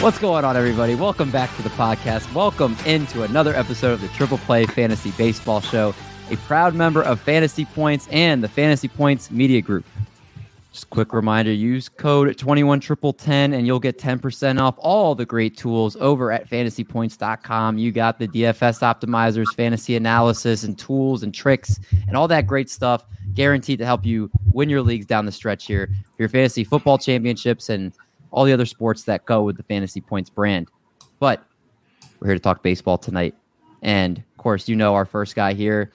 What's going on, everybody? Welcome back to the podcast. Welcome into another episode of the Triple Play Fantasy Baseball Show, a proud member of Fantasy Points and the Fantasy Points Media Group. Just quick reminder use code 2110 and you'll get 10% off all the great tools over at fantasypoints.com. You got the DFS optimizers, fantasy analysis, and tools and tricks and all that great stuff guaranteed to help you win your leagues down the stretch here for your fantasy football championships and all the other sports that go with the Fantasy Points brand. But we're here to talk baseball tonight. And of course, you know our first guy here.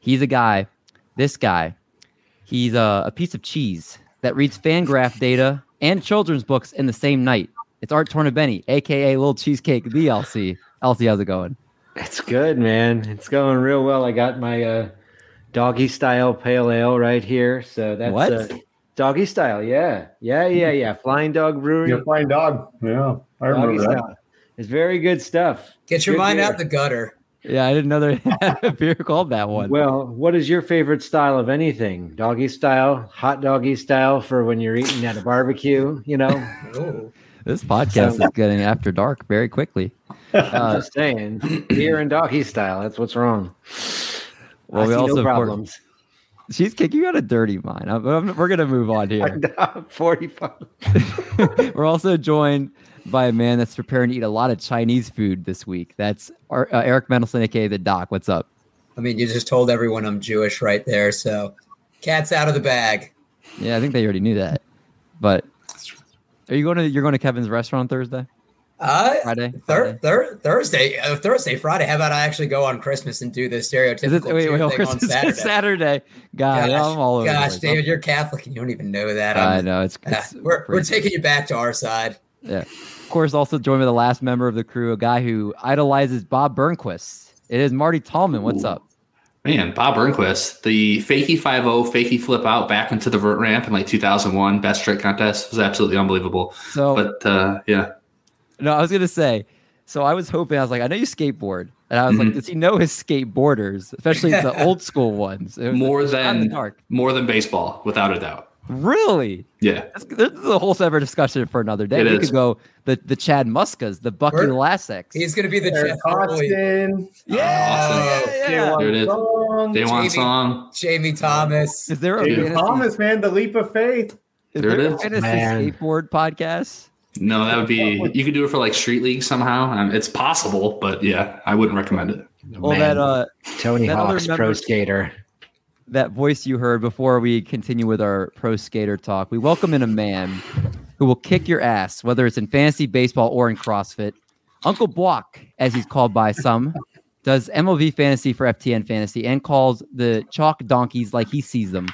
He's a guy, this guy, he's a, a piece of cheese that reads Fangraph data and children's books in the same night. It's Art Tornabene, aka Little Cheesecake DLC. LC, how's it going? It's good, man. It's going real well. I got my uh, doggy style pale ale right here. So that's What? Uh, doggy style. Yeah. Yeah. Yeah. Yeah. Flying Dog Brewing. You're flying dog. Yeah, I doggy that. style. It's very good stuff. Get your Good mind beer. out the gutter. Yeah, I didn't know there had a beer called that one. Well, what is your favorite style of anything? Doggy style, hot doggy style for when you're eating at a barbecue, you know? This podcast is getting after dark very quickly. I'm Uh, just saying. Beer and doggy style. That's what's wrong. Well, I we see also- no problems. Cheesecake, you got a dirty mind. I'm- I'm- we're going to move on here. 45. We're also joined by a man that's preparing to eat a lot of Chinese food this week. That's Ar- uh, Eric Mendelson, aka the Doc. What's up? I mean, you just told everyone I'm Jewish right there. So, cat's out of the bag. Yeah, I think they already knew that. But are you going to you're going to Kevin's restaurant Thursday, Uh, Friday? thir- thir- Thursday, uh, Thursday, Friday. How about I actually go on Christmas and do the stereotypical it wait, wait, Jew thing on Saturday? Saturday. God, Gosh, I'm all over. the gosh, place. David, you're Catholic and you don't even know that. I I'm- know it's, uh, it's we're, we're taking you back to our side. Yeah. Of course, also joined by the last member of the crew, a guy who idolizes Bob Burnquist. It is Marty Tallman. What's Ooh. up? Man, Bob Burnquist, the fakey 5 fakey flip out back into the vert ramp in like 2001 best trick contest was absolutely unbelievable. So But uh, yeah, No, I was gonna say. So I was hoping. I was like, I know you skateboard, and I was like, Mhm. does he know his skateboarders, especially the old school ones? It was More like, shot in the than- dark. more than baseball, without a doubt. Really? Yeah. That's, this is a whole separate discussion for another day. It we is. could go the the Chad Muskas, the Bucky We're- Laseks. He's going to be the Eric Jeff Austin. yeah, Awesome. yeah, yeah. There it is. Song. Day one Jamie- song. Jamie Thomas. Is there a David fantasy, Thomas, man, the leap of faith. is There it there a is. fantasy Man. skateboard podcast? No, that would be, you could do it for like street league somehow. Um, it's possible, but yeah, I wouldn't recommend it. Well, Man, that uh, Tony that other Hawk's pro skater. that voice you heard before we continue with our pro skater talk, we welcome in a man who will kick your ass, whether it's in fantasy baseball or in CrossFit. Uncle Block, as he's called by some, does MLB fantasy for FTN fantasy and calls the chalk donkeys like he sees them.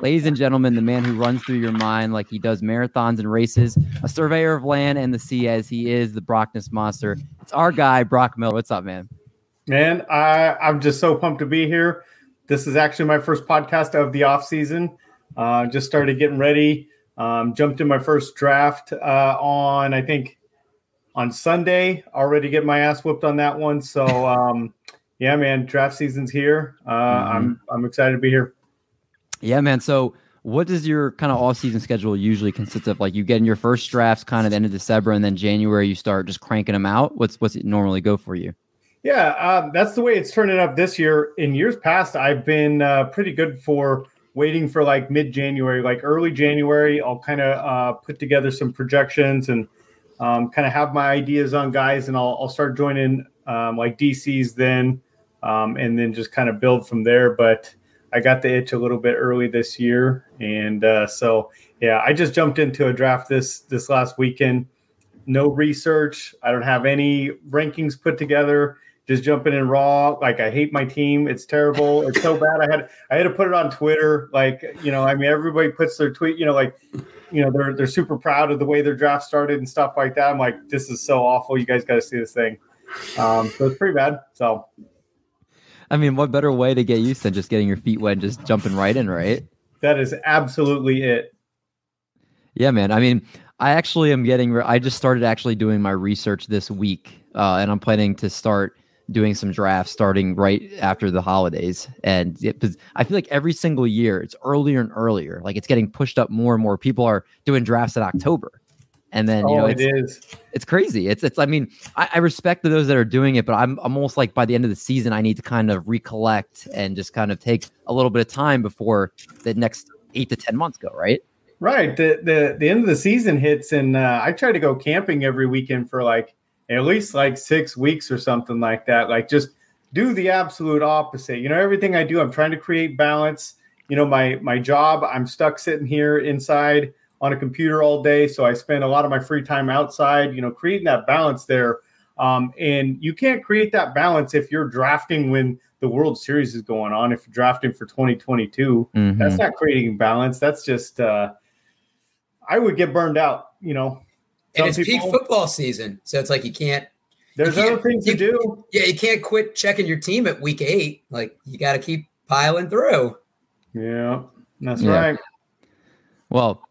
Ladies and gentlemen, the man who runs through your mind like he does marathons and races, a surveyor of land and the sea as he is the Brockness monster. It's our guy, Brock Miller. What's up, man? Man, I, I'm just so pumped to be here. This is actually my first podcast of the off season. Uh, just started getting ready. Um, jumped in my first draft uh, on I think on Sunday. Already get my ass whooped on that one. So um, yeah, man, draft season's here. Uh, I'm I'm excited to be here. Yeah, man. So, what does your kind of off-season schedule usually consist of? Like, you get in your first drafts kind of the end of December, and then January you start just cranking them out. What's what's it normally go for you? Yeah, uh, that's the way it's turning up this year. In years past, I've been uh, pretty good for waiting for like mid January, like early January. I'll kind of uh, put together some projections and um, kind of have my ideas on guys, and I'll, I'll start joining um, like DCs then, um, and then just kind of build from there. But I got the itch a little bit early this year, and uh, so yeah, I just jumped into a draft this this last weekend. No research. I don't have any rankings put together just jumping in raw. Like I hate my team. It's terrible. It's so bad. I had I had to put it on Twitter. Like you know, I mean, everybody puts their tweet. You know, like you know, they're they're super proud of the way their draft started and stuff like that. I'm like, this is so awful. You guys got to see this thing. Um, so it's pretty bad. So I mean, what better way to get used than just getting your feet wet and just jumping right in, right? that is absolutely it. Yeah, man. I mean, I actually am getting. Re- I just started actually doing my research this week, uh, and I'm planning to start doing some drafts starting right after the holidays. And it, I feel like every single year it's earlier and earlier. Like it's getting pushed up more and more. People are doing drafts in October, And then you oh, know it it's, it's crazy. It's it's I mean, I, I respect those that are doing it, but I'm I'm almost like by the end of the season, I need to kind of recollect and just kind of take a little bit of time before the next eight to ten months go, right? Right. The the the end of the season hits, and uh, I try to go camping every weekend for like at least like six weeks or something like that. Like just do the absolute opposite. You know, everything I do, I'm trying to create balance. You know, my my job, I'm stuck sitting here inside on a computer all day, so I spend a lot of my free time outside. You know, creating that balance there. Um, and you can't create that balance if you're drafting when the World Series is going on. If you're drafting for 2022, Mhm. that's not creating balance. That's just uh, I would get burned out. You know, And Some it's peak football season, so it's like you can't. there's You other can't- things to you- do. Yeah, you can't quit checking your team at week eight. Like you got to keep piling through. Yeah, that's Yeah. right. Well,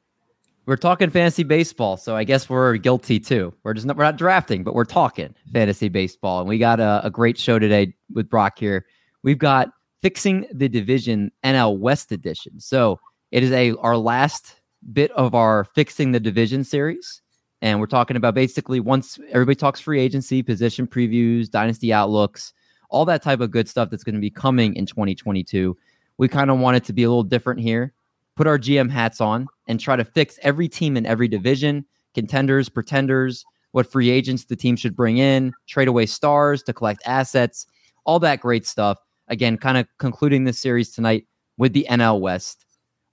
we're talking fantasy baseball, so I guess we're guilty too. We're just not, we're not drafting, but we're talking fantasy baseball, and we got a, a great show today with Brock here. We've got fixing the division NL West edition. So it is a our last bit of our fixing the division series, and we're talking about basically once everybody talks free agency, position previews, dynasty outlooks, all that type of good stuff that's going to be coming in 2022. We kind of want it to be a little different here put our GM hats on and try to fix every team in every division, contenders, pretenders, what free agents the team should bring in, trade away stars to collect assets, all that great stuff. Again, kind of concluding this series tonight with the NL West.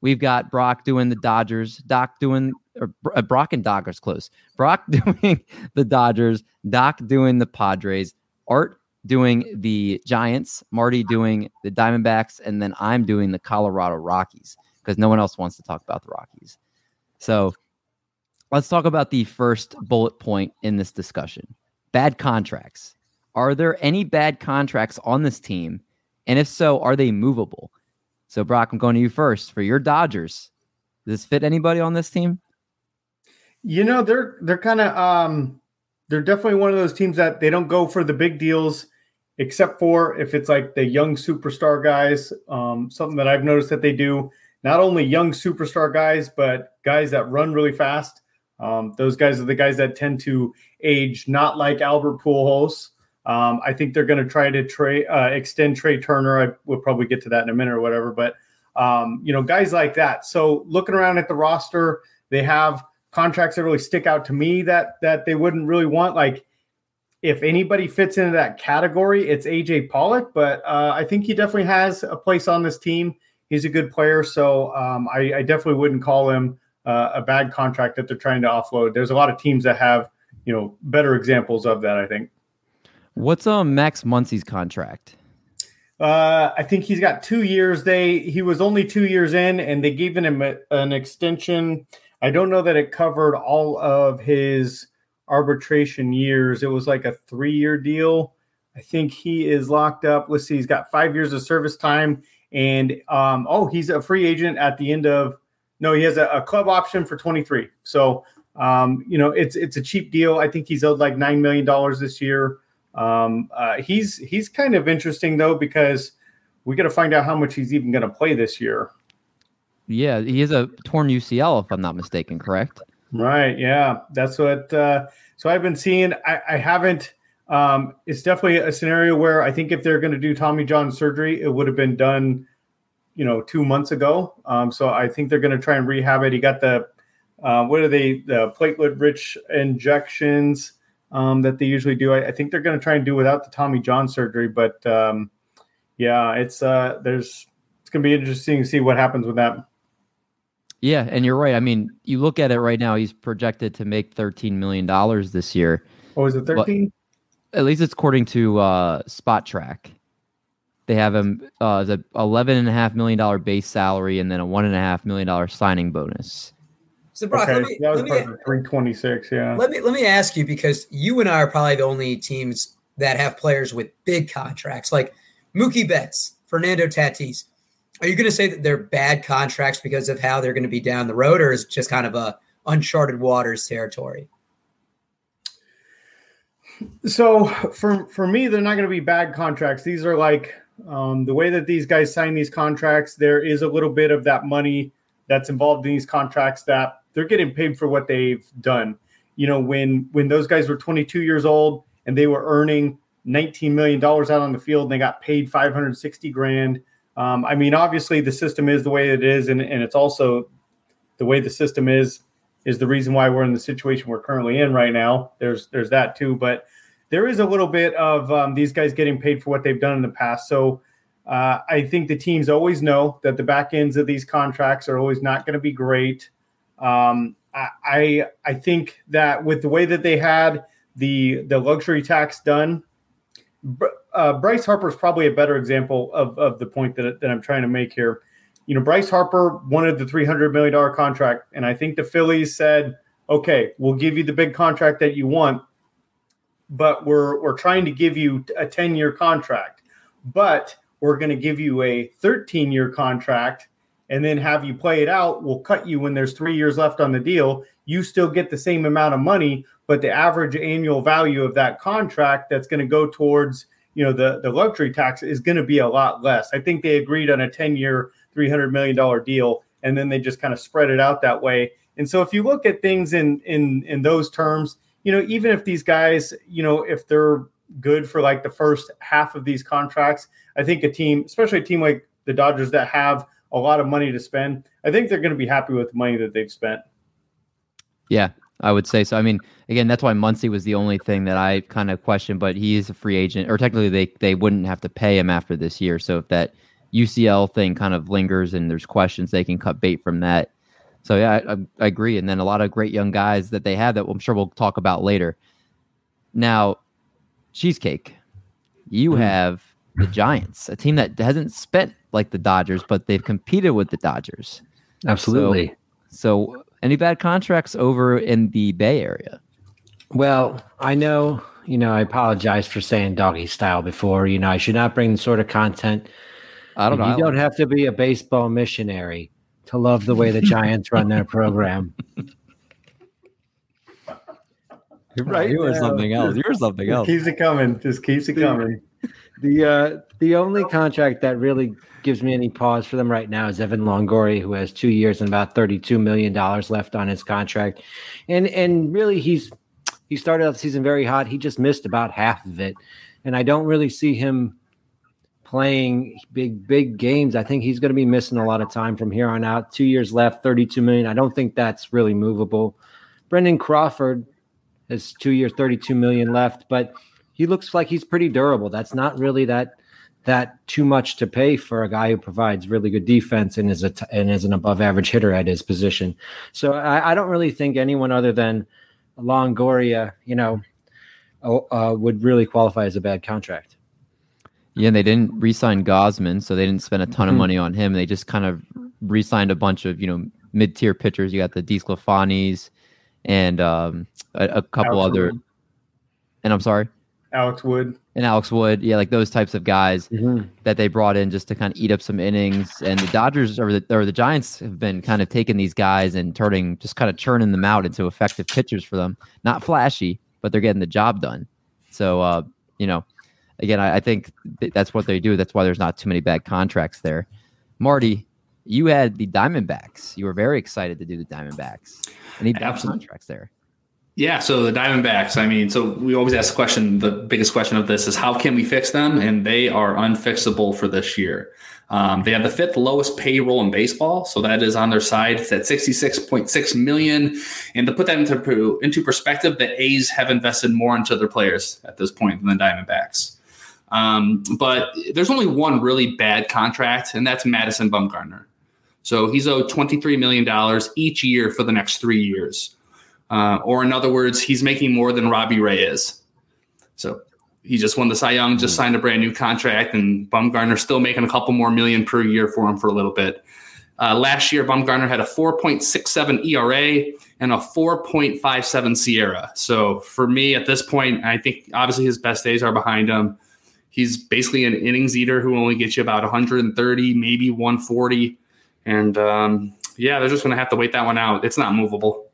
We've got Brock doing the Dodgers, Doc doing or uh, Brock and Dodgers close. Brock doing the Dodgers, Doc doing the Padres, Art doing the Giants, Marty doing the Diamondbacks, and then I'm doing the Colorado Rockies because no one else wants to talk about the Rockies. So let's talk about the first bullet point in this discussion bad contracts. Are there any bad contracts on this team? And if so, are they movable? So, Brock, I'm going to you first. For your Dodgers, does this fit anybody on this team? You know, they're they're kind of um they're definitely one of those teams that they don't go for the big deals, except for if it's like the young superstar guys. Um, something that I've noticed that they do not only young superstar guys, but guys that run really fast. Um, those guys are the guys that tend to age not like Albert Pujols. Um, I think they're going to try to trade uh, extend Trea Turner. I will probably get to that in a minute or whatever, but um, you know, guys like that. So looking around at the roster, they have contracts that really stick out to me that that they wouldn't really want. Like if anybody fits into that category, it's AJ Pollock, but uh, I think he definitely has a place on this team. He's a good player, so um, I, I definitely wouldn't call him uh, a bad contract that they're trying to offload. There's a lot of teams that have you know better examples of that. I think. What's um Max Muncy's contract? Uh, I think he's got two years. They he was only two years in, and they gave him a, an extension. I don't know that it covered all of his arbitration years. It was like a three year deal. I think he is locked up. Let's see, he's got five years of service time, and um, oh, he's a free agent at the end of. No, he has a, a club option for twenty three. So um, you know, it's it's a cheap deal. I think he's owed like nine million dollars this year. Um, uh, he's he's kind of interesting though because we got to find out how much he's even going to play this year. Yeah, he has a torn UCL, if I'm not mistaken, correct? Right. Yeah, that's what. Uh, so I've been seeing. I, I haven't. Um, it's definitely a scenario where I think if they're going to do Tommy John surgery, it would have been done, you know, two months ago. Um, so I think they're going to try and rehab it. He got the uh, what are they? The platelet-rich injections um, that they usually do. I, I think they're going to try and do without the Tommy John surgery. But um, yeah, it's uh, there's it's going to be interesting to see what happens with that. Yeah, and you're right. I mean, you look at it right now, he's projected to make $13 million this year. Oh, is it thirteen? At least it's according to uh, Spotrac. They have him uh, as a $11.5 million base salary and then a $1.5 million signing bonus. So, Brock, okay, let me, that was let, me, three twenty six. Yeah. let me let me ask you because you and I are probably the only teams that have players with big contracts, like Mookie Betts, Fernando Tatis. Are you going to say that they're bad contracts because of how they're going to be down the road, or is it just kind of a uncharted waters territory? So for for me, they're not going to be bad contracts. These are like um, the way that these guys sign these contracts. There is a little bit of that money that's involved in these contracts that they're getting paid for what they've done. you know, when when those guys were 22 years old and they were earning 19 million dollars out on the field and they got paid 560 grand. Um, I mean, obviously the system is the way it is, and, and it's also the way the system is is the reason why we're in the situation we're currently in right now. There's there's that too, but there is a little bit of um, these guys getting paid for what they've done in the past. So uh, I think the teams always know that the back ends of these contracts are always not going to be great. Um, I I think that with the way that they had the the luxury tax done, uh, Bryce Harper is probably a better example of, of the point that, that I'm trying to make here. You know, Bryce Harper wanted the $300 million contract, and I think the Phillies said, okay, we'll give you the big contract that you want, but we're, we're trying to give you a 10 year contract, but we're going to give you a 13 year contract and then have you play it out. We'll cut you when there's three years left on the deal. You still get the same amount of money, but the average annual value of that contract that's going to go towards you know the the luxury tax is going to be a lot less. I think they agreed on a 10 year, 300 million dollar deal, and then they just kind of spread it out that way. And so if you look at things in in in those terms, you know, even if these guys, you know, if they're good for like the first half of these contracts, I think a team, especially a team like the Dodgers that have a lot of money to spend, I think they're going to be happy with the money that they've spent. Yeah, I would say so. I mean, again, that's why Muncy was the only thing that I kind of questioned, but he is a free agent, or technically they they wouldn't have to pay him after this year. So if that UCL thing kind of lingers and there's questions, they can cut bait from that. So yeah, I, I agree. And then a lot of great young guys that they have that I'm sure we'll talk about later. Now, cheesecake, you mm-hmm. have the Giants, a team that hasn't spent like the Dodgers, but they've competed with the Dodgers. Absolutely. So, so any bad contracts over in the Bay Area? Well, I know, you know, I apologize for saying doggy style before. You know, I should not bring the sort of content. I don't know. You don't have to be a baseball missionary to love the way the Giants run their program. You're right. You were something else. You were something else. Keeps it coming. Just keeps it coming. The uh, the only contract that really gives me any pause for them right now is Evan Longoria, who has two years and about thirty-two million dollars left on his contract, and and really he's he started out the season very hot. He just missed about half of it, and I don't really see him playing big big games. I think he's going to be missing a lot of time from here on out. Two years left, thirty-two million. I don't think that's really movable. Brandon Crawford has two years, thirty-two million left, but he looks like he's pretty durable. That's not really that that too much to pay for a guy who provides really good defense and is a t- and is an above average hitter at his position. So I, I don't really think anyone other than Longoria, you know, uh, would really qualify as a bad contract. Yeah, and they didn't re-sign Gausman, so they didn't spend a ton of mm-hmm. money on him. They just kind of re-signed a bunch of you know mid-tier pitchers. You got the DeSclafanis and um, a, a, couple Alex other. Wood. And I'm sorry. Alex Wood and Alex Wood, yeah, like those types of guys mm-hmm. that they brought in just to kind of eat up some innings. And the Dodgers or the or the Giants have been kind of taking these guys and turning, just kind of churning them out into effective pitchers for them. Not flashy, but they're getting the job done. So, uh, you know, again, I, I think that's what they do. That's why there's not too many bad contracts there. Marty, you had the Diamondbacks. You were very excited to do the Diamondbacks. Any bad contracts there? Yeah, so the Diamondbacks, I mean, so we always ask the question, the biggest question of this is how can we fix them? And they are unfixable for this year. Um, they have the fifth lowest payroll in baseball, so that is on their side. It's at 66.6 million. And to put that into, into perspective, the A's have invested more into their players at this point than the Diamondbacks. Um, but there's only one really bad contract, and that's Madison Bumgarner. So he's owed $23 million each year for the next three years. Uh, or in other words, he's making more than Robbie Ray is. So he just won the Cy Young, just signed a brand new contract, and Bumgarner's still making a couple more million per year for him for a little bit. Uh, last year, Bumgarner had a 4.67 ERA and a 4.57 SIERA. So for me at this point, I think obviously his best days are behind him. He's basically an innings eater who only gets you about 130, maybe 140. And um, yeah, they're just going to have to wait that one out. It's not movable.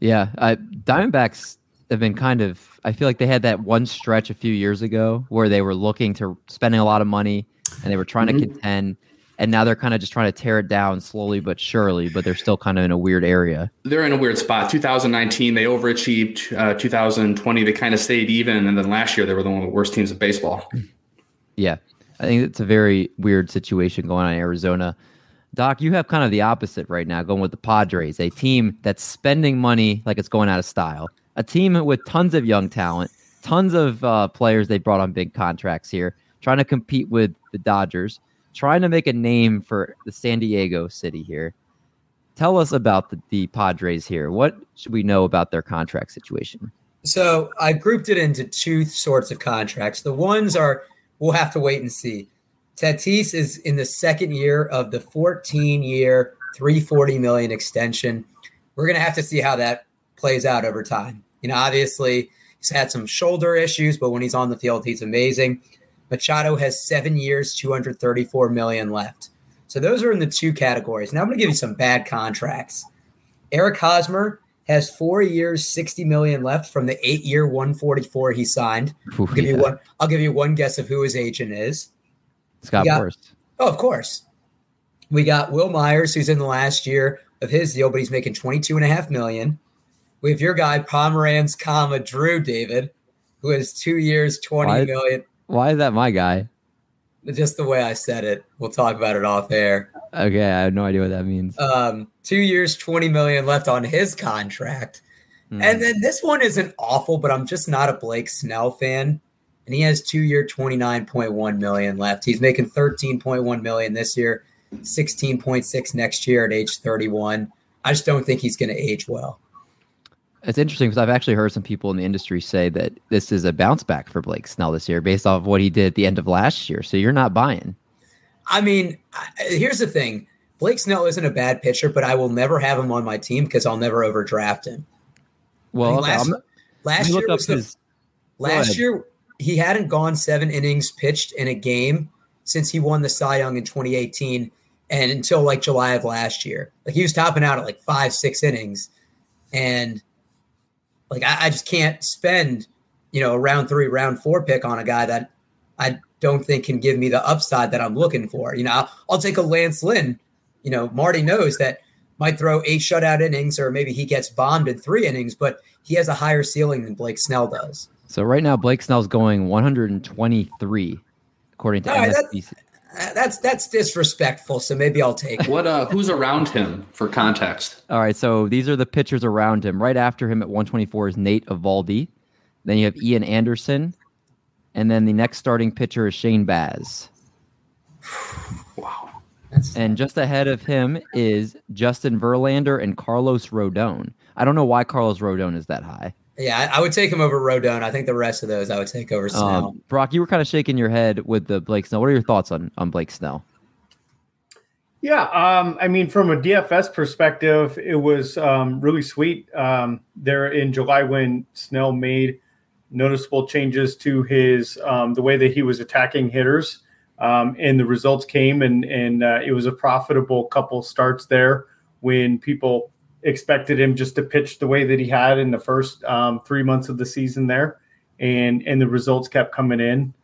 Yeah, uh, Diamondbacks have been kind of. I feel like they had that one stretch a few years ago where they were looking to spending a lot of money and they were trying mm-hmm. to contend. And now they're kind of just trying to tear it down slowly but surely. But they're still kind of in a weird area. They're in a weird spot. 2019, they overachieved. Uh, 2020, they kind of stayed even, and then last year they were the one of the worst teams of baseball. Yeah, I think it's a very weird situation going on in Arizona. Doc, you have kind of the opposite right now, going with the Padres, a team that's spending money like it's going out of style, a team with tons of young talent, tons of uh, players they brought on big contracts here, trying to compete with the Dodgers, trying to make a name for the San Diego city here. Tell us about the, the Padres here. What should we know about their contract situation? So I grouped it into two sorts of contracts. The ones are we'll have to wait and see. Tatis is in the second year of the 14 year, 340 million extension. We're going to have to see how that plays out over time. You know, obviously, he's had some shoulder issues, but when he's on the field, he's amazing. Machado has seven years, 234 million left. So those are in the two categories. Now I'm going to give you some bad contracts. Eric Hosmer has four years, 60 million left from the eight year 144 he signed. Ooh, I'll give yeah. you one. I'll give you one guess of who his agent is. Scott got, Boras. Oh, of course. We got Wil Myers, who's in the last year of his deal, but he's making 22 and a half million. We have your guy, Pomeranz, comma, Drew David, who has two years, twenty million. Why is that my guy? Just the way I said it. We'll talk about it off air. Okay, I have no idea what that means. Um, two years, 20 million left on his contract. Mm. And then this one isn't awful, but I'm just not a Blake Snell fan and he has two year 29.1 million left. He's making 13.1 million this year, 16.6 next year at age 31. I just don't think he's going to age well. It's interesting because I've actually heard some people in the industry say that this is a bounce back for Blake Snell this year based off of what he did at the end of last year. So you're not buying. I mean, here's the thing Blake Snell isn't a bad pitcher, but I will never have him on my team because I'll never overdraft him. Well, last, last year was the, his, last year he hadn't gone seven innings pitched in a game since he won the Cy Young in 2018 and until like July of last year. Like he was topping out at like five, six innings. And like I, I just can't spend, you know, a round three, round four pick on a guy that I don't think can give me the upside that I'm looking for. You know, I'll, I'll take a Lance Lynn. You know, Marty knows that might throw eight shutout innings or maybe he gets bombed in three innings, but he has a higher ceiling than Blake Snell does. So right now, Blake Snell's going 123, according to. That, that's that's disrespectful. So maybe I'll take what. Uh, who's around him for context? All right, so these are the pitchers around him. Right after him at 124 is Nate Eovaldi. Then you have Ian Anderson, and then the next starting pitcher is Shane Baz. wow. and just ahead of him is Justin Verlander and Carlos Rodon. I don't know why Carlos Rodon is that high. Yeah, I, would take him over Rodon. I think the rest of those I would take over Snell. Um, Brock, you were kind of shaking your head with the Blake Snell. What are your thoughts on on Blake Snell? Yeah, um, I mean, from a DFS perspective, it was um, really sweet um, there in July when Snell made noticeable changes to his um, the way that he was attacking hitters, um, and the results came, and and uh, it was a profitable couple starts there when people expected him just to pitch the way that he had in the first um, three months of the season there, and and the results kept coming in.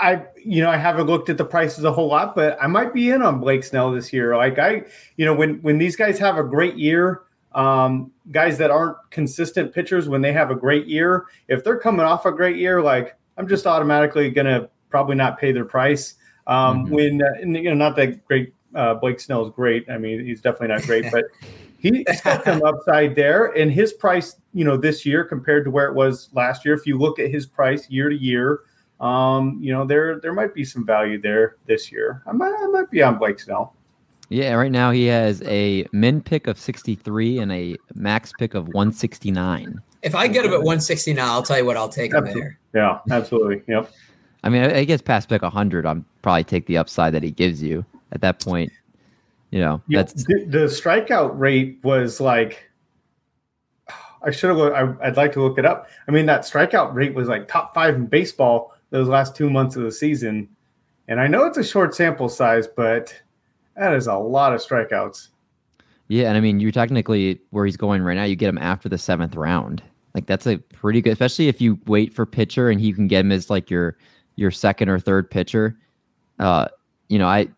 I you know I haven't looked at the prices a whole lot, but I might be in on Blake Snell this year. Like I you know when when these guys have a great year, um, guys that aren't consistent pitchers when they have a great year, if they're coming off a great year, like I'm just automatically gonna probably not pay their price. Um, mm-hmm. When uh, you know not that great uh, Blake Snell is great. I mean, he's definitely not great, but he's got some upside there. And his price, you know, this year compared to where it was last year, if you look at his price year to year, um, you know, there there might be some value there this year. I might I might be on Blake Snell. Yeah, right now he has a min pick of 63 and a max pick of 169. If I get him at 169, I'll tell you what I'll take absolutely. him there. Yeah, absolutely. Yep. I mean, I guess past pick 100, I'm probably take the upside that he gives you at that point. You know, yeah, that's the, the, strikeout rate was like. I should have. I, I'd like to look it up. I mean, that strikeout rate was like top five in baseball those last two months of the season, and I know it's a short sample size, but that is a lot of strikeouts. Yeah, and I mean, you're technically where he's going right now. You get him after the seventh round. Like that's a pretty good, especially if you wait for pitcher and you can get him as like your your second or third pitcher. Uh, you know, I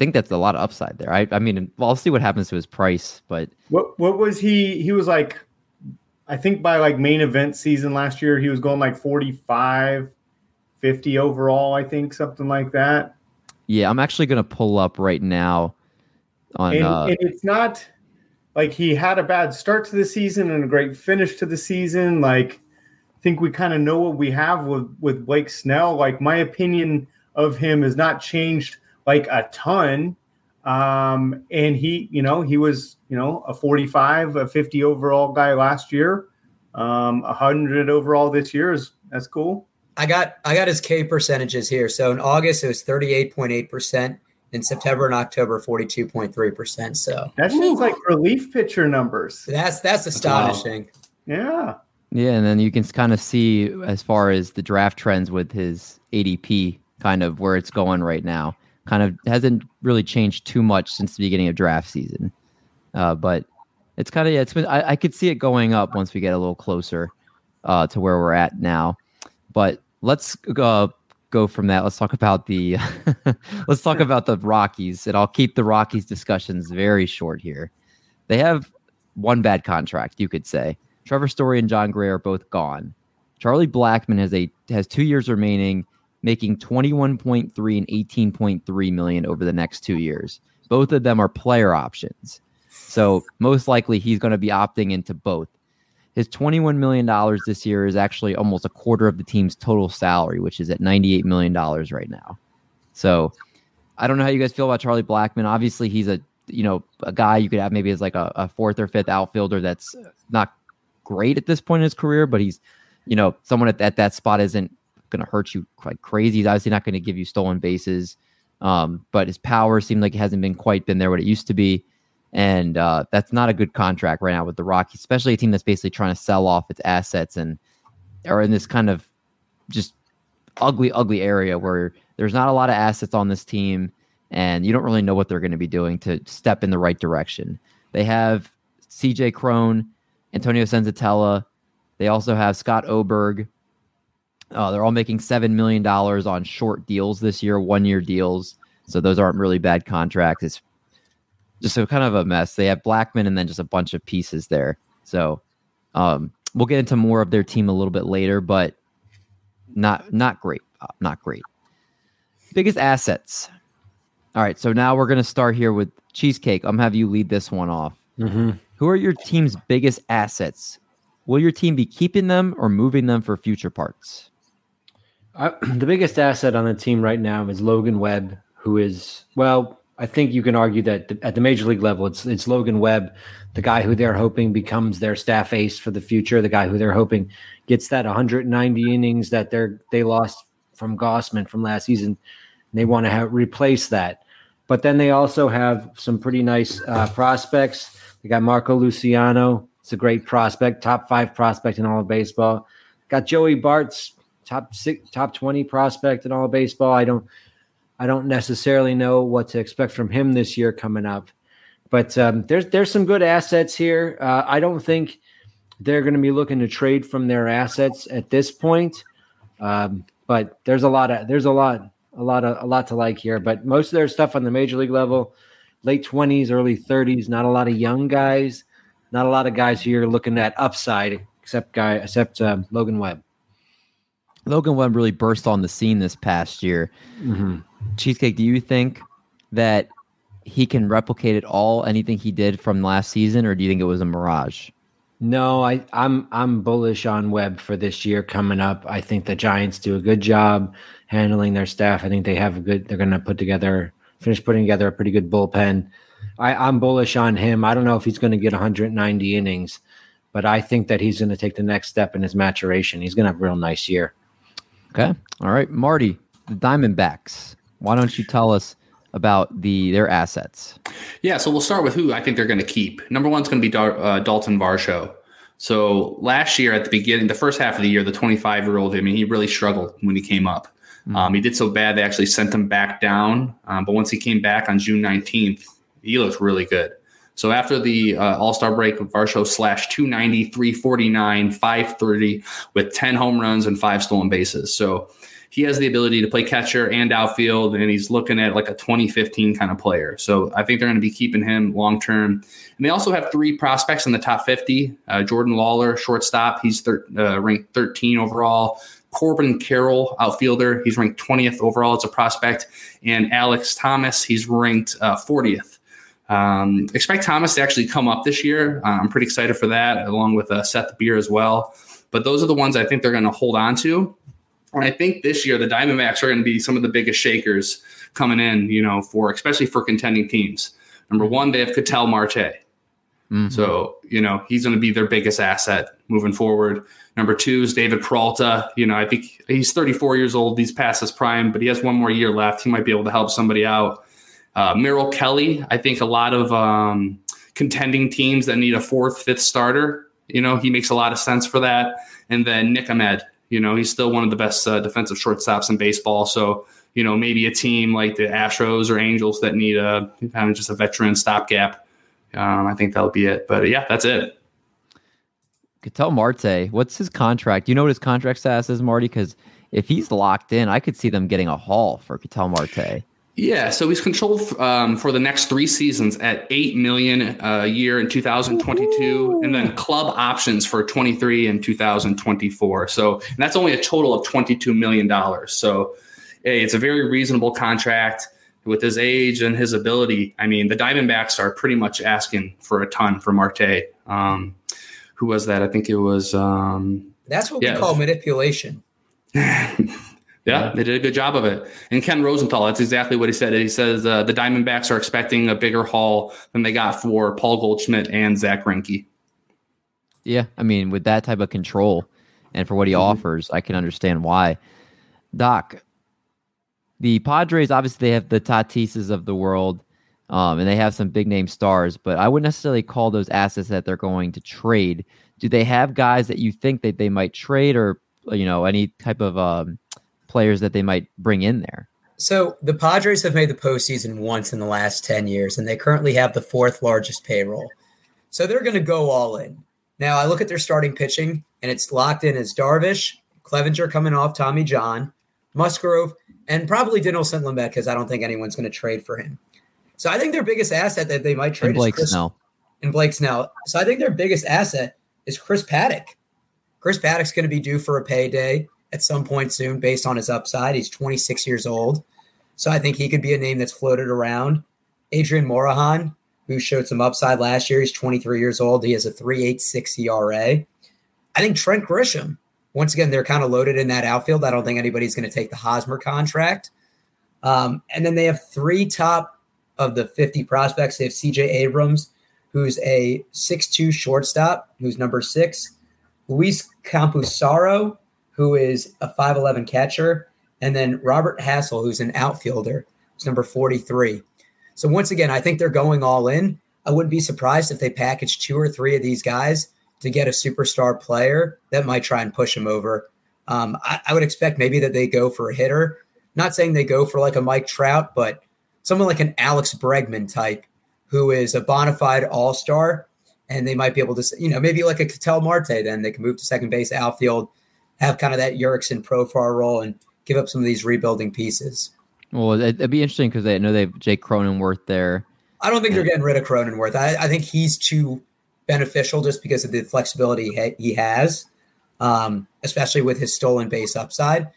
think that's a lot of upside there. I, I mean, well, I'll see what happens to his price, but what what was he? He was like, I think by like main event season last year, he was going like 45, 50 overall. I think something like that. Yeah, I'm actually going to pull up right now. On and, uh, and it's not like he had a bad start to the season and a great finish to the season. Like, I think we kind of know what we have with with Blake Snell. Like, my opinion of him has not changed like a ton. Um, and he, you know, he was, you know, a 45, a 50 overall guy last year. Um, 100 overall this year is that's cool. I got I got his K percentages here. So in August it was 38.8%. In September and October, 42.3%. So that's just like relief pitcher numbers. That's that's astonishing. Wow. Yeah. Yeah, and then you can kind of see as far as the draft trends with his ADP, kind of where it's going right now. Kind of hasn't really changed too much since the beginning of draft season, uh, but it's kind of yeah, it's been. I, I, could see it going up once we get a little closer uh, to where we're at now. But let's uh, go from that. Let's talk about the let's talk about the Rockies, and I'll keep the Rockies discussions very short here. They have one bad contract, you could say. Trevor Story and Jon Gray are both gone. Charlie Blackmon has a has two years remaining, making 21.3 and 18.3 million over the next two years. Both of them are player options. So most likely he's going to be opting into both. His $21 million this year is actually almost a quarter of the team's total salary, which is at $98 million right now. So I don't know how you guys feel about Charlie Blackmon. Obviously, he's a you know a guy you could have maybe as like a, a fourth or fifth outfielder that's not great at this point in his career, but he's you know someone at, at that spot isn't going to hurt you quite crazy. He's obviously not going to give you stolen bases, um, but his power seemed like it hasn't been quite been there what it used to be. And uh, that's not a good contract right now with the Rockies, especially a team that's basically trying to sell off its assets and are in this kind of just ugly, ugly area where there's not a lot of assets on this team and you don't really know what they're going to be doing to step in the right direction. They have CJ Cron, Antonio Senzatela. They also have Scott Oberg. Uh, they're all making $7 million on short deals this year, one year deals. So those aren't really bad contracts. It's just a kind of a mess. They have Blackmon and then just a bunch of pieces there. So um, we'll get into more of their team a little bit later, but not not great, uh, not great. Biggest assets. All right, so now we're gonna start here with cheesecake. I'm have you lead this one off. Mm-hmm. Who are your team's biggest assets? Will your team be keeping them or moving them for future parts? The biggest asset on the team right now is Logan Webb, who is well I think you can argue that at the major league level, it's it's Logan Webb, the guy who they're hoping becomes their staff ace for the future, the guy who they're hoping gets that 190 innings that they're they lost from Gausman from last season. they want to have replace that. But then they also have some pretty nice uh, prospects. They got Marco Luciano. It's a great prospect, top five prospect in all of baseball. Got Joey Bart's top six, top 20 prospect in all of baseball. I don't I don't necessarily know what to expect from him this year coming up, but um, there's there's some good assets here. Uh, I don't think they're going to be looking to trade from their assets at this point, um, but there's a lot of there's a lot a lot of a lot to like here. But most of their stuff on the major league level, late twenties, early thirties. Not a lot of young guys, not a lot of guys here looking at upside, except guy except um, Logan Webb. Logan Webb really burst on the scene this past year. Mm-hmm. Cheesecake, do you think that he can replicate it all, anything he did from last season, or do you think it was a mirage? No, I, I'm I'm bullish on Webb for this year coming up. I think the Giants do a good job handling their staff. I think they have a good. They're going to put together, finish putting together a pretty good bullpen. I, I'm bullish on him. I don't know if he's going to get 190 innings, but I think that he's going to take the next step in his maturation. He's going to have a real nice year. Okay. All right, Marty, the Diamondbacks. Why don't you tell us about the their assets? Yeah, so we'll start with who I think they're going to keep. Number one's going to be uh, Dalton Varsho. So last year at the beginning, the first half of the year, the 25 year old, I mean, he really struggled when he came up. Mm-hmm. Um, he did so bad they actually sent him back down. Um, but once he came back on June 19th, he looked really good. So after the uh, All Star break, Varsho slashed 290, 349, 530 with 10 home runs and five stolen bases. So he has the ability to play catcher and outfield, and he's looking at like a 2015 kind of player. So I think they're going to be keeping him long term. And they also have three prospects in the top 50. Uh, Jordan Lawlar, shortstop, he's thir- uh, ranked 13 overall. Corbin Carroll, outfielder, he's ranked 20th overall as a prospect. And Alex Thomas, he's ranked uh, 40th. Um, expect Thomas to actually come up this year. Uh, I'm pretty excited for that, along with uh, Seth Beer as well. But those are the ones I think they're going to hold on to. And I think this year the Diamondbacks are going to be some of the biggest shakers coming in, you know, for especially for contending teams. Number one, they have Ketel Marte. Mm-hmm. So, you know, he's going to be their biggest asset moving forward. Number two is David Peralta. You know, I think he's 34 years old. He's past his prime, but he has one more year left. He might be able to help somebody out. Uh, Merrill Kelly, I think a lot of um, contending teams that need a fourth, fifth starter, you know, he makes a lot of sense for that. And then Nick Ahmed, you know, he's still one of the best uh, defensive shortstops in baseball. So, you know, maybe a team like the Astros or Angels that need a kind of just a veteran stopgap. Um, I think that'll be it. But yeah, that's it. Ketel Marte, what's his contract? You know what his contract status is, Marty? Because if he's locked in, I could see them getting a haul for Ketel Marte. Yeah, so he's controlled um, for the next three seasons at eight million a year in 2022, Ooh. and then club options for 23 and 2024. So that's only a total of 22 million dollars. So hey, it's a very reasonable contract with his age and his ability. I mean, the Diamondbacks are pretty much asking for a ton for Marte. Um, who was that? I think it was. Um, that's what yeah. we call manipulation. Yeah, they did a good job of it. And Ken Rosenthal, that's exactly what he said. He says uh, the Diamondbacks are expecting a bigger haul than they got for Paul Goldschmidt and Zack Greinke. Yeah, I mean, with that type of control and for what he mm-hmm. offers, I can understand why. Doc, the Padres obviously they have the Tatises of the world, um, and they have some big name stars, but I wouldn't necessarily call those assets that they're going to trade. Do they have guys that you think that they might trade, or you know, any type of um, players that they might bring in there. So the Padres have made the postseason once in the last 10 years, and they currently have the fourth largest payroll. So they're going to go all in. Now, I look at their starting pitching, and it's locked in as Darvish, Clevinger coming off Tommy John, Musgrove, and probably Dinelson Lamet because I don't think anyone's going to trade for him. So I think their biggest asset that they might trade and Blake is Chris, Snell. And Blake Snell. So I think their biggest asset is Chris Paddack. Chris Paddack's going to be due for a payday at some point soon based on his upside. He's 26 years old. So I think he could be a name that's floated around. Adrian Morejon, who showed some upside last year, he's 23 years old. He has a 3.86 ERA. I think Trent Grisham, once again, they're kind of loaded in that outfield. I don't think anybody's going to take the Hosmer contract. Um, and then they have three top of the 50 prospects. They have CJ Abrams, who's a 6'2 shortstop, who's number six. Luis Campusano, who is a 5'11 catcher, and then Robert Hassell, who's an outfielder, who's number 43. So once again, I think they're going all in. I wouldn't be surprised if they package two or three of these guys to get a superstar player that might try and push them over. Um, I, I would expect maybe that they go for a hitter. Not saying they go for like a Mike Trout, but someone like an Alex Bregman type who is a bona fide all star. And they might be able to, you know, maybe like a Ketel Marte, then they can move to second base, outfield, have kind of that Jurickson Profar role and give up some of these rebuilding pieces. Well, it'd be interesting because I know they have Jake Cronenworth there. I don't think they're getting rid of Cronenworth. I, I think he's too beneficial just because of the flexibility he has, um, especially with his stolen base upside.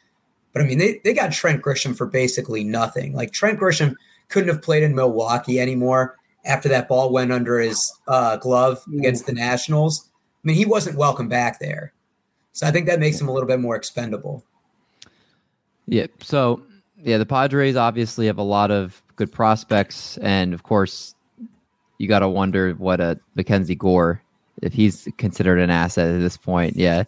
But I mean, they, they got Trent Grisham for basically nothing. Like Trent Grisham couldn't have played in Milwaukee anymore after that ball went under his uh, glove against the Nationals. I mean, he wasn't welcome back there. So I think that makes him a little bit more expendable. Yeah. So yeah, the Padres obviously have a lot of good prospects, and of course, you got to wonder what a Mackenzie Gore if he's considered an asset at this point. Yeah,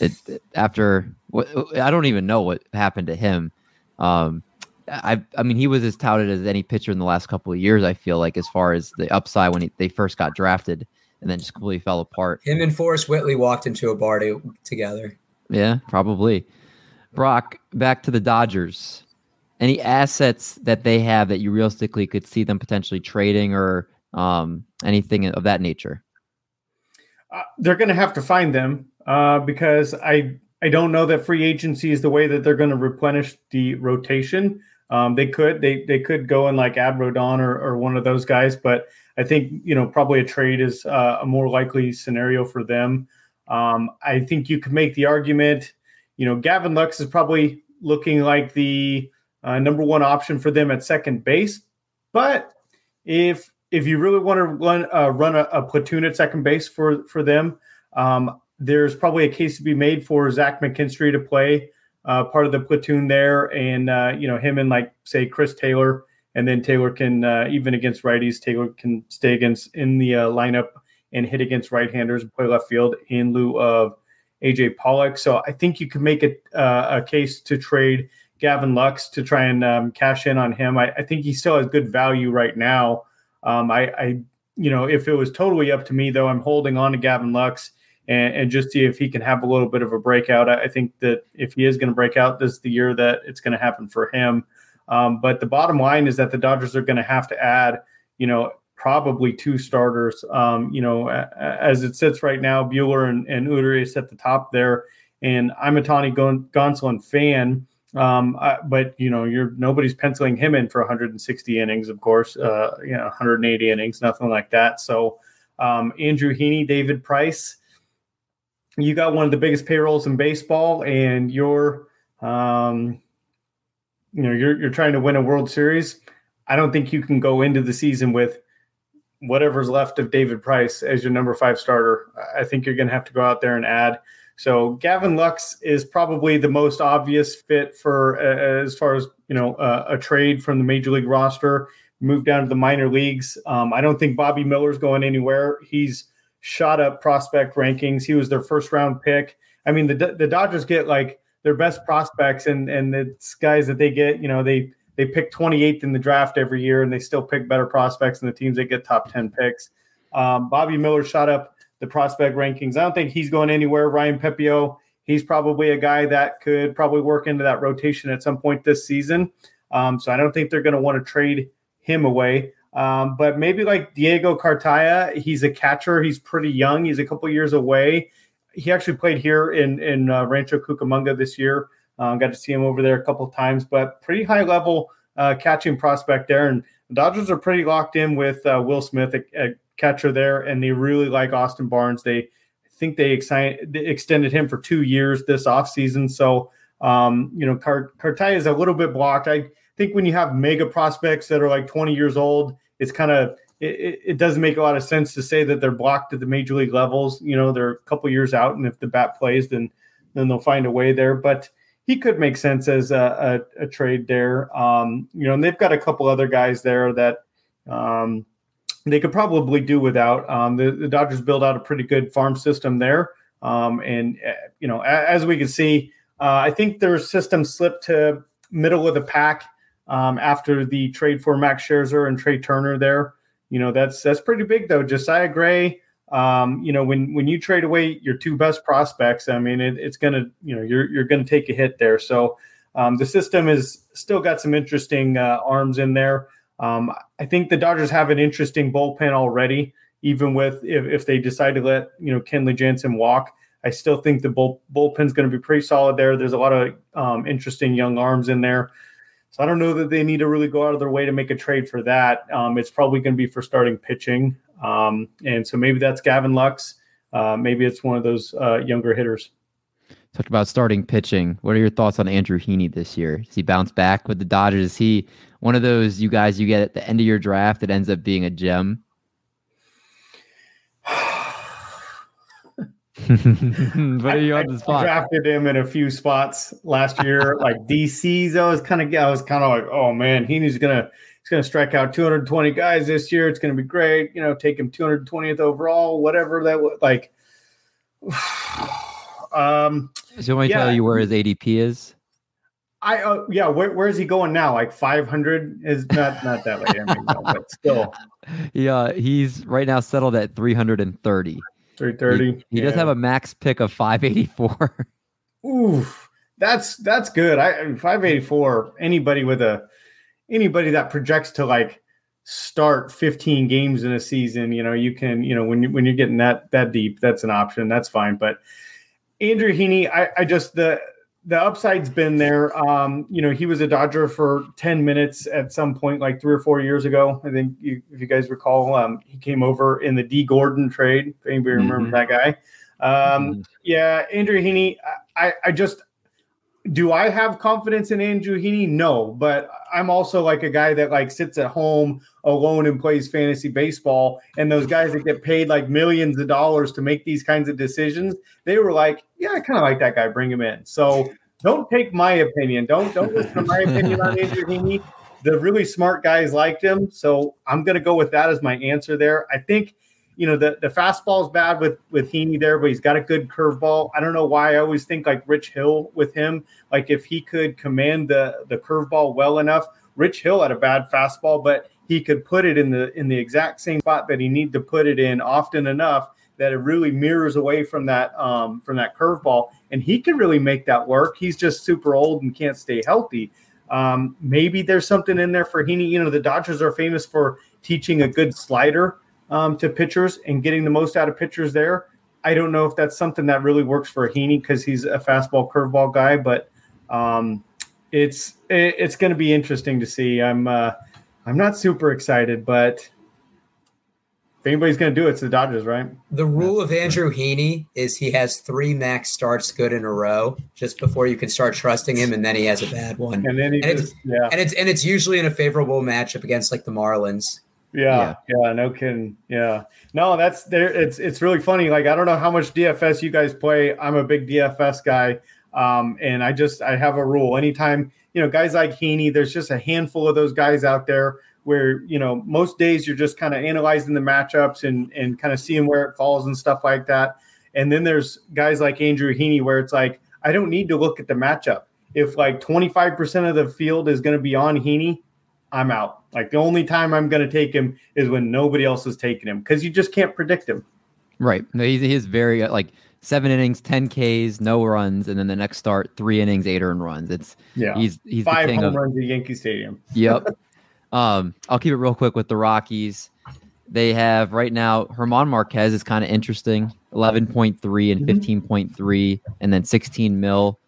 it, after I don't even know what happened to him. Um, I I mean, he was as touted as any pitcher in the last couple of years. I feel like as far as the upside when he, they first got drafted and then just completely fell apart. Him and Forrest Whitley walked into a bar to, together. Yeah, probably. Brock, back to the Dodgers. Any assets that they have that you realistically could see them potentially trading or um, anything of that nature? Uh, they're going to have to find them uh, because I I don't know that free agency is the way that they're going to replenish the rotation. Um, they could they they could go in like Ab Rodon or, or one of those guys, but I think you know probably a trade is uh, a more likely scenario for them. Um, I think you could make the argument, you know, Gavin Lux is probably looking like the uh, number one option for them at second base, but if if you really want to run uh, run a, a, platoon at second base for for them, um, there's probably a case to be made for Zach McKinstry to play uh, part of the platoon there, and uh, you know him and like say Chris Taylor, and then Taylor can uh, even against righties, Taylor can stay against in the uh, lineup and hit against right-handers and play left field in lieu of AJ Pollock. So I think you could make it uh, a case to trade Gavin Lux to try and um, cash in on him. I, I, think he still has good value right now. Um, I, I, you know, if it was totally up to me, though, I'm holding on to Gavin Lux and, and just see if he can have a little bit of a breakout. I, I think that if he is going to break out, this is the year that it's going to happen for him. Um, but the bottom line is that the Dodgers are going to have to add, you know, probably two starters. Um, you know, as it sits right now, Buehler and, and at the top there. And I'm a Tony Gonsolin fan. Um, I, but you know, you're nobody's penciling him in for 160 innings, of course. Uh, you know, 180 innings, nothing like that. So, um, Andrew Heaney, David Price, you got one of the biggest payrolls in baseball, and you're, um, you know, you're you're trying to win a World Series. I don't think you can go into the season with whatever's left of David Price as your number five starter. I think you're going to have to go out there and add. So Gavin Lux is probably the most obvious fit for uh, as far as you know uh, a trade from the major league roster, move down to the minor leagues. Um, I don't think Bobby Miller's going anywhere. He's shot up prospect rankings. He was their first round pick. I mean, the the Dodgers get like their best prospects, and and it's guys that they get. You know, they they pick 28th in the draft every year, and they still pick better prospects than the teams that get top 10 picks. Um, Bobby Miller shot up the prospect rankings. I don't think he's going anywhere. Ryan Pepiot, he's probably a guy that could probably work into that rotation at some point this season. Um, so I don't think they're going to want to trade him away. Um, but maybe like Diego Cartaya, he's a catcher. He's pretty young. He's a couple years away. He actually played here in in uh, Rancho Cucamonga this year. Uh, got to see him over there a couple times, but pretty high level uh, catching prospect there. And the Dodgers are pretty locked in with uh, Will Smith, a, a, catcher there, and they really like Austin Barnes. They think they, they extended him for two years this offseason. So, um, you know, Cart- Cartaya is a little bit blocked. I think when you have mega prospects that are like 20 years old, it's kind of it, it, doesn't make a lot of sense to say that they're blocked at the major league levels. You know, they're a couple years out, and if the bat plays, then then they'll find a way there. But he could make sense as a, a, a trade there. Um, you know, and they've got a couple other guys there that um, they could probably do without. Um, the, the, Dodgers build out a pretty good farm system there, um, and uh, you know, as, as we can see, uh, I think their system slipped to middle of the pack um, after the trade for Max Scherzer and Trea Turner. There, you know, that's that's pretty big though. Josiah Gray um, you know, when when you trade away your two best prospects, I mean, it, it's to, you know, you're you're to take a hit there. So um, the system is still got some interesting uh, arms in there. Um, I think the Dodgers have an interesting bullpen already, even with if, if they decide to let you know Kenley Jansen walk. I still think the bull, bullpen's going to be pretty solid there. There's a lot of um, interesting young arms in there. So I don't know that they need to really go out of their way to make a trade for that. Um, it's probably going to be for starting pitching. Um, and so maybe that's Gavin Lux. Uh, maybe it's one of those uh, younger hitters. Talked about starting pitching. What are your thoughts on Andrew Heaney this year? Does he bounce back with the Dodgers? Is he one of those you guys you get at the end of your draft that ends up being a gem? What are you on the spot? I drafted him in a few spots last year, like DC's. I was kind of, I was kind of like, oh man, Heaney's gonna he's going to strike out 220 guys this year. It's going to be great. You know, take him 220th overall, whatever that would like. um, so let me yeah. tell you where his ADP is. I uh, yeah, where, where is he going now? Like 500 is not not that way, I mean, no, but still. Yeah, he's right now settled at 330. 330. He, he yeah. does have a max pick of 584. Oof, that's that's good. I 584. Anybody with a anybody that projects to like start 15 games in a season, you know, you can, you know, when you when you're getting that that deep, that's an option. That's fine. But Andrew Heaney, I, I just the the upside's been there. Um, you know, he was a Dodger for 10 minutes at some point, like three or four years ago. I think you, if you guys recall, um, he came over in the Dee Gordon trade. If anybody mm-hmm. remembers that guy. Um, mm-hmm. Yeah, Andrew Heaney, I, I just do I have confidence in Andrew Heaney? No, but I'm also like a guy that like sits at home alone and plays fantasy baseball. And those guys that get paid like millions of dollars to make these kinds of decisions, they were like, yeah, I kind of like that guy. Bring him in. So don't take my opinion. Don't don't listen to my opinion on Andrew Heaney. The really smart guys liked him, so I'm going to go with that as my answer there. I think you know the the fastball is bad with with Heaney there, but he's got a good curveball. I don't know why I always think like Rich Hill with him. Like if he could command the the curveball well enough, Rich Hill had a bad fastball, but he could put it in the in the exact same spot that he need to put it in often enough that it really mirrors away from that um, from that curveball, and he can really make that work. He's just super old and can't stay healthy. Um, maybe there's something in there for Heaney. You know, the Dodgers are famous for teaching a good slider um, to pitchers and getting the most out of pitchers there. I don't know if that's something that really works for Heaney because he's a fastball curveball guy, but um, it's it, it's going to be interesting to see. I'm uh, I'm not super excited, but if anybody's going to do it, it's the Dodgers, right? The rule of Andrew Heaney is he has three max starts good in a row just before you can start trusting him, and then he has a bad one. And then he and just, yeah, and it's and it's usually in a favorable matchup against like the Marlins. Yeah, yeah, yeah, no kidding. Yeah, no, that's there. It's it's really funny. Like I don't know how much DFS you guys play. I'm a big DFS guy, um, and I just I have a rule. Anytime you know guys like Heaney, there's just a handful of those guys out there where you know most days you're just kind of analyzing the matchups and and kind of seeing where it falls and stuff like that. And then there's guys like Andrew Heaney where it's like I don't need to look at the matchup. If like 25% of the field is going to be on Heaney, I'm out. Like the only time I'm going to take him is when nobody else is taking him because you just can't predict him. Right. He's, he's very uh, like seven innings, 10 Ks, no runs, and then the next start, three innings, eight earned runs. It's yeah. He's he's five home of, runs at Yankee Stadium. Yep. um, I'll keep it real quick with the Rockies. They have right now German Marquez is kind of interesting, eleven point three and mm-hmm. fifteen point three, and then sixteen mil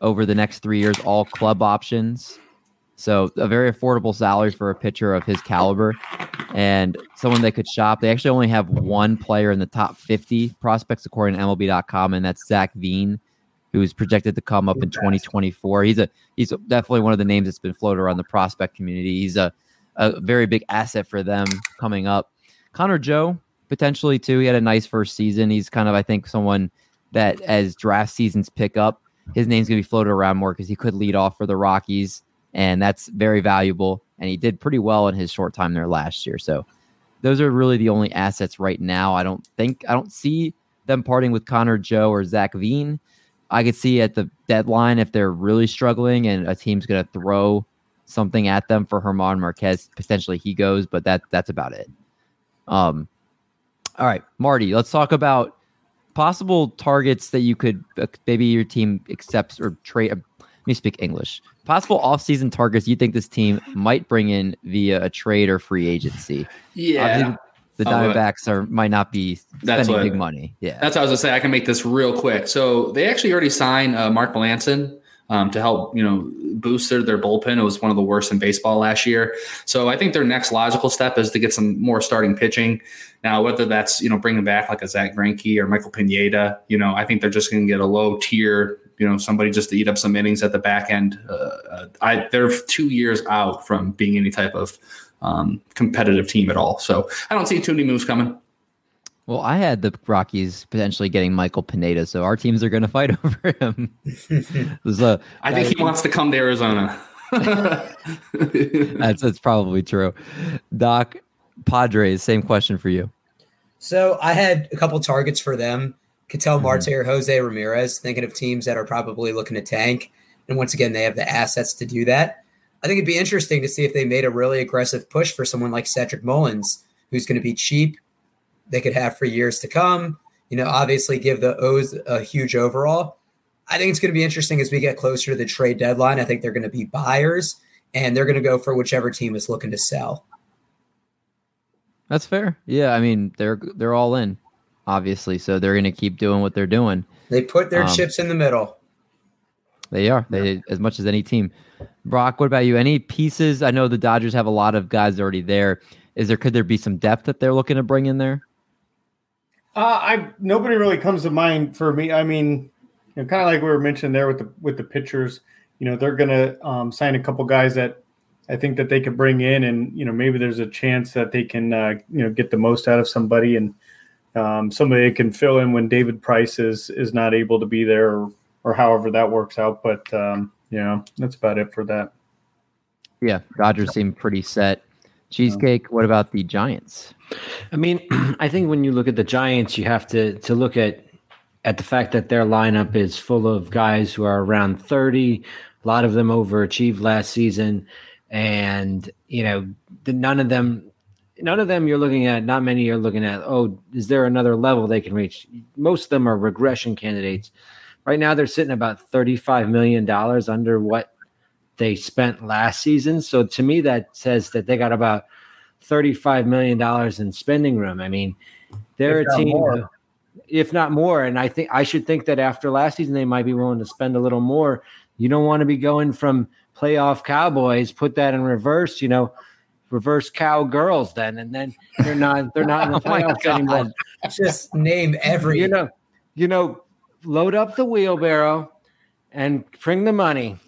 over the next three years, all club options. So a very affordable salary for a pitcher of his caliber and someone they could shop. They actually only have one player in the top 50 prospects according to MLB.com, and that's Zach Veen, who's projected to come up in 2024. He's a he's definitely one of the names that's been floated around the prospect community. He's a, a very big asset for them coming up. Connor Joe potentially too. He had a nice first season. He's kind of I think someone that as draft seasons pick up, his name's gonna be floated around more because he could lead off for the Rockies and that's very valuable. And he did pretty well in his short time there last year. So those are really the only assets right now. I don't think I don't see them parting with Connor Joe or Zach Veen. I could see at the deadline if they're really struggling and a team's going to throw something at them for German Marquez. Potentially he goes, but that that's about it. Um, all right, Marty, let's talk about possible targets that you could uh, maybe your team accepts or trade. Uh, let me speak English possible offseason targets you think this team might bring in via a trade or free agency? Yeah. the Diamondbacks are might not be spending what, big money. Yeah, that's what I was gonna say. I can make this real quick. So they actually already signed uh, Mark Melancon um, to help you know boost their, their bullpen. It was one of the worst in baseball last year. So I think their next logical step is to get some more starting pitching. Now, whether that's you know bringing back like a Zack Greinke or Michael Pineda, you know, I think they're just going to get a low tier you know somebody just to eat up some innings at the back end. Uh, uh, I they're two years out from being any type of um, competitive team at all. So I don't see too many moves coming. Well, I had the Rockies potentially getting Michael Pineda, so our teams are going to fight over him. I think he wants to come to Arizona. that's that's probably true. Doc, Padres, same question for you. So I had a couple targets for them. Ketel Marte mm-hmm. or Jose Ramirez, thinking of teams that are probably looking to tank. And once again, they have the assets to do that. I think it'd be interesting to see if they made a really aggressive push for someone like Cedric Mullins, who's going to be cheap. They could have for years to come. You know, obviously give the O's a huge overall. I think it's going to be interesting as we get closer to the trade deadline. I think they're going to be buyers and they're going to go for whichever team is looking to sell. That's fair. Yeah, I mean, they're they're all in obviously. So they're going to keep doing what they're doing. They put their um, chips in the middle. They are. They as much as any team. Brock, what about you? Any pieces? I know the Dodgers have a lot of guys already there. Is there could there be some depth that they're looking to bring in there? Uh, I nobody really comes to mind for me. I mean, you know, kind of like we were mentioning there with the with the pitchers. You know, they're going to um, sign a couple guys that I think that they could bring in, and you know, maybe there's a chance that they can uh, you know get the most out of somebody, and um, somebody can fill in when David Price is is not able to be there, or, or however that works out. But um, yeah, that's about it for that. Yeah, Dodgers seem pretty set. Um, Cheesecake. What about the Giants? I mean, I think when you look at the Giants, you have to to look at at the fact that their lineup is full of guys who are around 30. A lot of them overachieved last season, and you know, the, none of them, none of them you're looking at. Not many you're looking at. Oh, is there another level they can reach? Most of them are regression candidates. Right now, they're sitting about 35 million dollars under what they spent last season. So to me, that says that they got about $35 million in spending room. I mean, they're if a team, more. if not more. And I think I should think that after last season, they might be willing to spend a little more. You don't want to be going from playoff Cowboys, put that in reverse, you know, reverse cowgirls then. And then they're not, they're not in the playoffs oh anymore. Just name every, you know, you know, load up the wheelbarrow and bring the money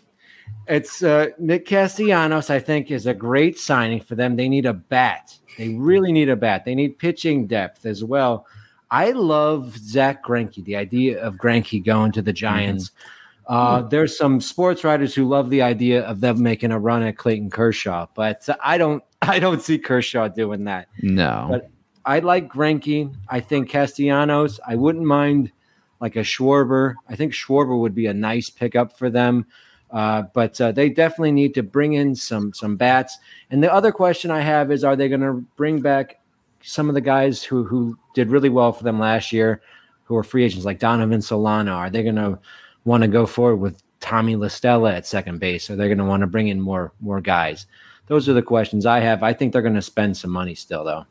it's uh, Nick Castellanos. I think is a great signing for them. They need a bat. They really need a bat. They need pitching depth as well. I love Zack Greinke. The idea of Greinke going to the Giants. Mm-hmm. Uh, there's some sports writers who love the idea of them making a run at Clayton Kershaw, but I don't. I don't see Kershaw doing that. No, but I like Greinke. I think Castellanos. I wouldn't mind like a Schwarber. I think Schwarber would be a nice pickup for them. Uh, but uh, they definitely need to bring in some some bats. And the other question I have is, are they going to bring back some of the guys who who did really well for them last year, who are free agents like Donovan Solano? Are they going to want to go forward with Tommy La Stella at second base? Are they going to want to bring in more more guys? Those are the questions I have. I think they're going to spend some money still, though.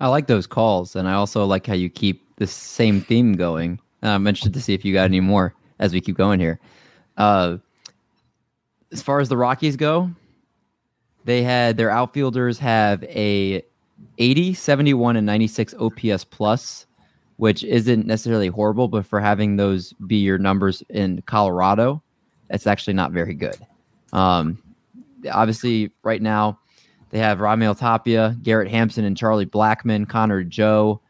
I like those calls, and I also like how you keep the same theme going. I'm interested to see if you got any more as we keep going here. Uh, as far as the Rockies go, they had their outfielders have a 80, 71, and 96 OPS plus, which isn't necessarily horrible, but for having those be your numbers in Colorado, it's actually not very good. Um, obviously, right now they have Raimel Tapia, Garrett Hampson, and Charlie Blackmon, Connor Joe.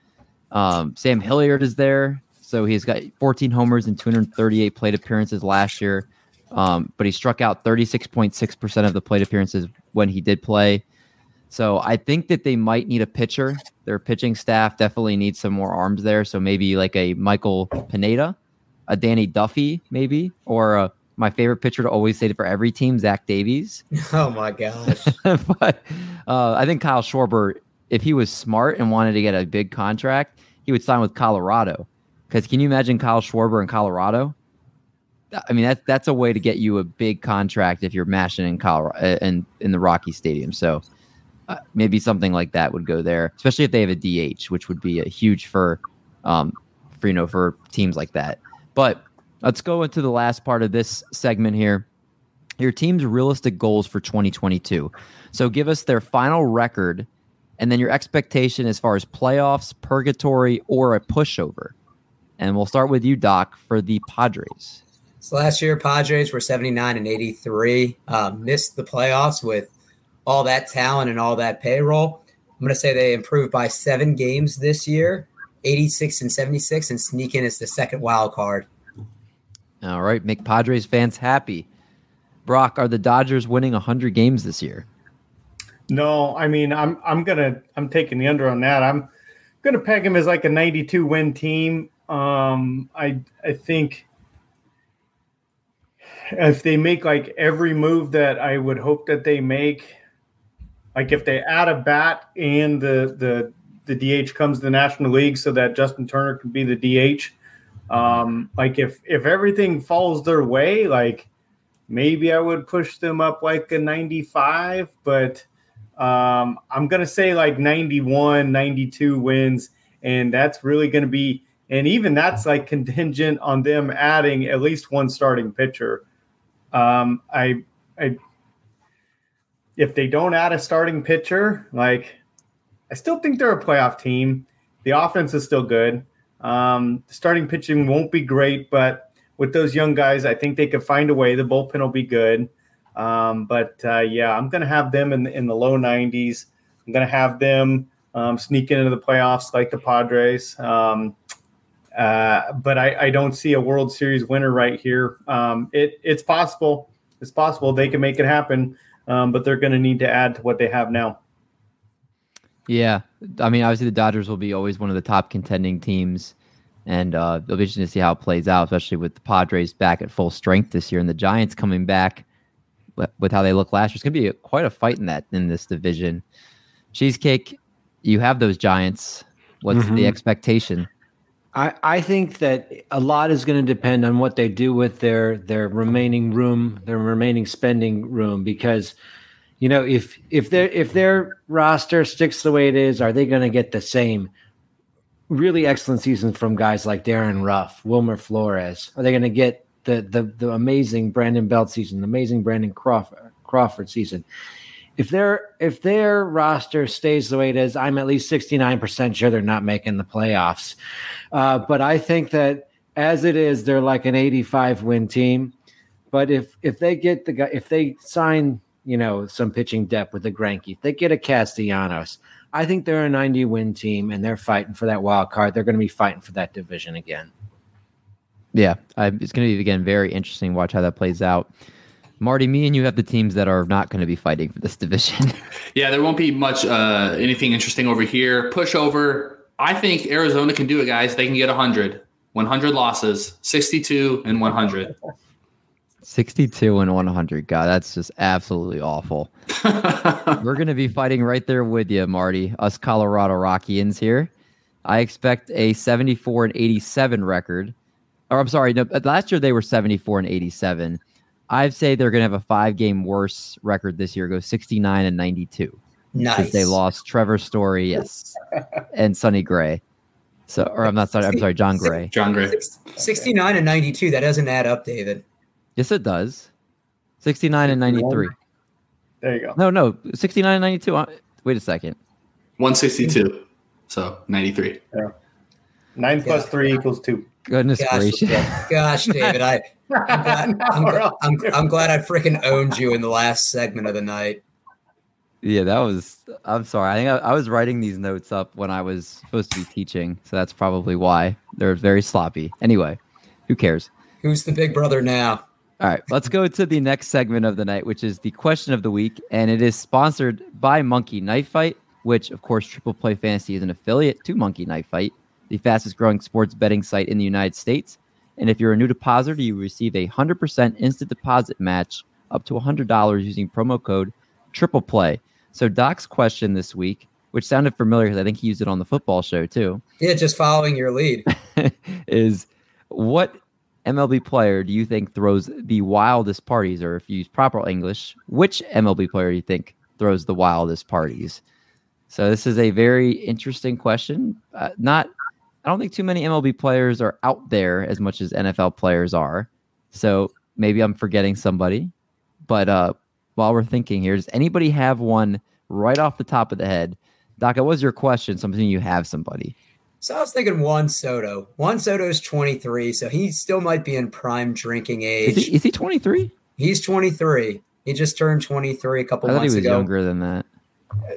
Um, Sam Hilliard is there. So he's got 14 homers and 238 plate appearances last year. Um, but he struck out 36.6% of the plate appearances when he did play. So I think that they might need a pitcher. Their pitching staff definitely needs some more arms there. So maybe like a Michael Pineda, a Danny Duffy, maybe, or a, my favorite pitcher to always say it for every team, Zach Davies. Oh my gosh! but uh, I think Kyle Schwarber, if he was smart and wanted to get a big contract, he would sign with Colorado. Because can you imagine Kyle Schwarber in Colorado? I mean, that's that's a way to get you a big contract if you're mashing in Colorado and uh, in the Rocky Stadium. So uh, maybe something like that would go there, especially if they have a DH, which would be a huge for, um, for you know, for teams like that. But let's go into the last part of this segment here. Your team's realistic goals for 2022. So give us their final record, and then your expectation as far as playoffs, purgatory, or a pushover. And we'll start with you, Doc, for the Padres. So last year, Padres were 79 and 83, uh, missed the playoffs with all that talent and all that payroll. I'm going to say they improved by seven games this year, 86 and 76, and sneak in as the second wild card. All right, make Padres fans happy. Brock, are the Dodgers winning 100 games this year? No, I mean I'm I'm gonna I'm taking the under on that. I'm gonna peg him as like a 92 win team. Um, I I think if they make like every move that I would hope that they make, like if they add a bat and the the the DH comes to the National League so that Justin Turner can be the DH. Um, like if if everything falls their way, like maybe I would push them up like a 95, but um, I'm gonna say like 91, 92 wins, and that's really gonna be and even that's like contingent on them adding at least one starting pitcher. Um, I, I, if they don't add a starting pitcher, like I still think they're a playoff team. The offense is still good. Um, starting pitching won't be great, but with those young guys, I think they could find a way. The bullpen will be good. Um, but uh, yeah, I'm going to have them in the, in the low 90s. I'm going to have them um, sneaking into the playoffs like the Padres. Um, uh, but I, I, don't see a World Series winner right here. Um, it, it's possible. It's possible they can make it happen, um, but they're going to need to add to what they have now. Yeah, I mean, obviously the Dodgers will be always one of the top contending teams, and uh, it'll be interesting to see how it plays out, especially with the Padres back at full strength this year and the Giants coming back with how they look last year. It's going to be a, quite a fight in that in this division. Cheesecake, you have those Giants. What's mm-hmm. the expectation? I, I think that a lot is going to depend on what they do with their their remaining room, their remaining spending room, because you know if if their if their roster sticks the way it is, are they going to get the same really excellent seasons from guys like Darin Ruf, Wilmer Flores? Are they going to get the the the amazing Brandon Belt season, the amazing Brandon Crawford, Crawford season. If their if their roster stays the way it is, I'm at least 69% sure they're not making the playoffs. Uh, but I think that as it is, they're like an 85 win team. But if if they get the guy, if they sign, you know, some pitching depth with the if they get a Castellanos, I think they're a 90 win team and they're fighting for that wild card. They're going to be fighting for that division again. Yeah, I, it's going to be again very interesting. Watch how that plays out. Marty, me and you have the teams that are not going to be fighting for this division. yeah, there won't be much uh, anything interesting over here. Pushover. I think Arizona can do it, guys. They can get 100. 100 losses, 62 and 100. 62 and 100. God, that's just absolutely awful. We're going to be fighting right there with you, Marty, us Colorado Rockians here. I expect a 74 and 87 record or I'm sorry, no, last year they were 74 and 87. I'd say they're going to have a five game worse record this year, go 69 and 92. Nice. They lost Trevor Story, yes, and Sonny Gray. So, or I'm not sorry, I'm sorry, Jon Gray. Jon Gray. 69 and 92. That doesn't add up, David. Yes, it does. 69 and 93. There you go. No, no, 69 and 92. Uh, wait a second. 162. So 93. Yeah. Nine plus yeah. three equals two. Goodness gosh, gracious. Gosh, David, I, I'm, glad, I'm, I'm, I'm glad I freaking owned you in the last segment of the night. Yeah, that was. I'm sorry. I think I, I, was writing these notes up when I was supposed to be teaching, so that's probably why they're very sloppy. Anyway, who cares? Who's the big brother now? All right, let's go to the next segment of the night, which is the question of the week, and it is sponsored by Monkey Knife Fight, which, of course, Triple Play Fantasy is an affiliate to Monkey Knife Fight the fastest growing sports betting site in the United States. And if you're a new depositor, you receive a 100% instant deposit match up to $100 using promo code Triple Play. So Doc's question this week, which sounded familiar because I think he used it on the football show too. Yeah, just following your lead. is what MLB player do you think throws the wildest parties, or if you use proper English, which MLB player do you think throws the wildest parties? So this is a very interesting question. Uh, not I don't think too many MLB players are out there as much as NFL players are. So maybe I'm forgetting somebody. But uh, while we're thinking here, does anybody have one right off the top of the head? Doc, what was your question? Something you have somebody. So I was thinking Juan Soto. Juan Soto is 23, so he still might be in prime drinking age. Is he, is he 23? He's 23. He just turned 23 a couple I months he was ago. younger than that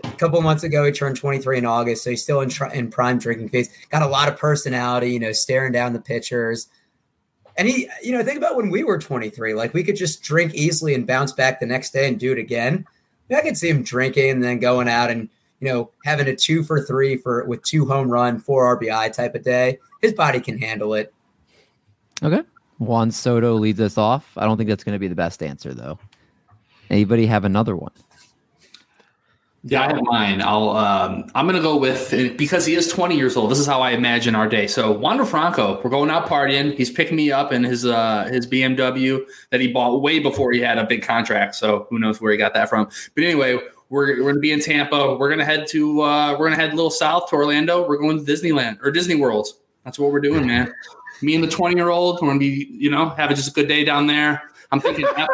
a couple months ago he turned 23 in august so he's still in, in prime drinking phase. Got a lot of personality you know staring down the pitchers. And he you know think about when we were 23 like we could just drink easily and bounce back the next day and do it again. I could see him drinking and then going out and you know having a two for three for with two home run four rbi type of day. His body can handle it. Okay. Juan soto leads us off. I don't think that's going to be the best answer though. Anybody have another one yeah, I have mine. I'll. Um, I'm gonna go with because he is 20 years old. This is how I imagine our day. So Wander Franco, we're going out partying. He's picking me up in his uh, his BMW that he bought way before he had a big contract. So who knows where he got that from? But anyway, we're, we're gonna be in Tampa. We're gonna head to uh, we're gonna head a little south to Orlando. We're going to Disneyland or Disney World. That's what we're doing, man. Me and the 20 year old, we're gonna be, you know, having just a good day down there. I'm thinking, Ep-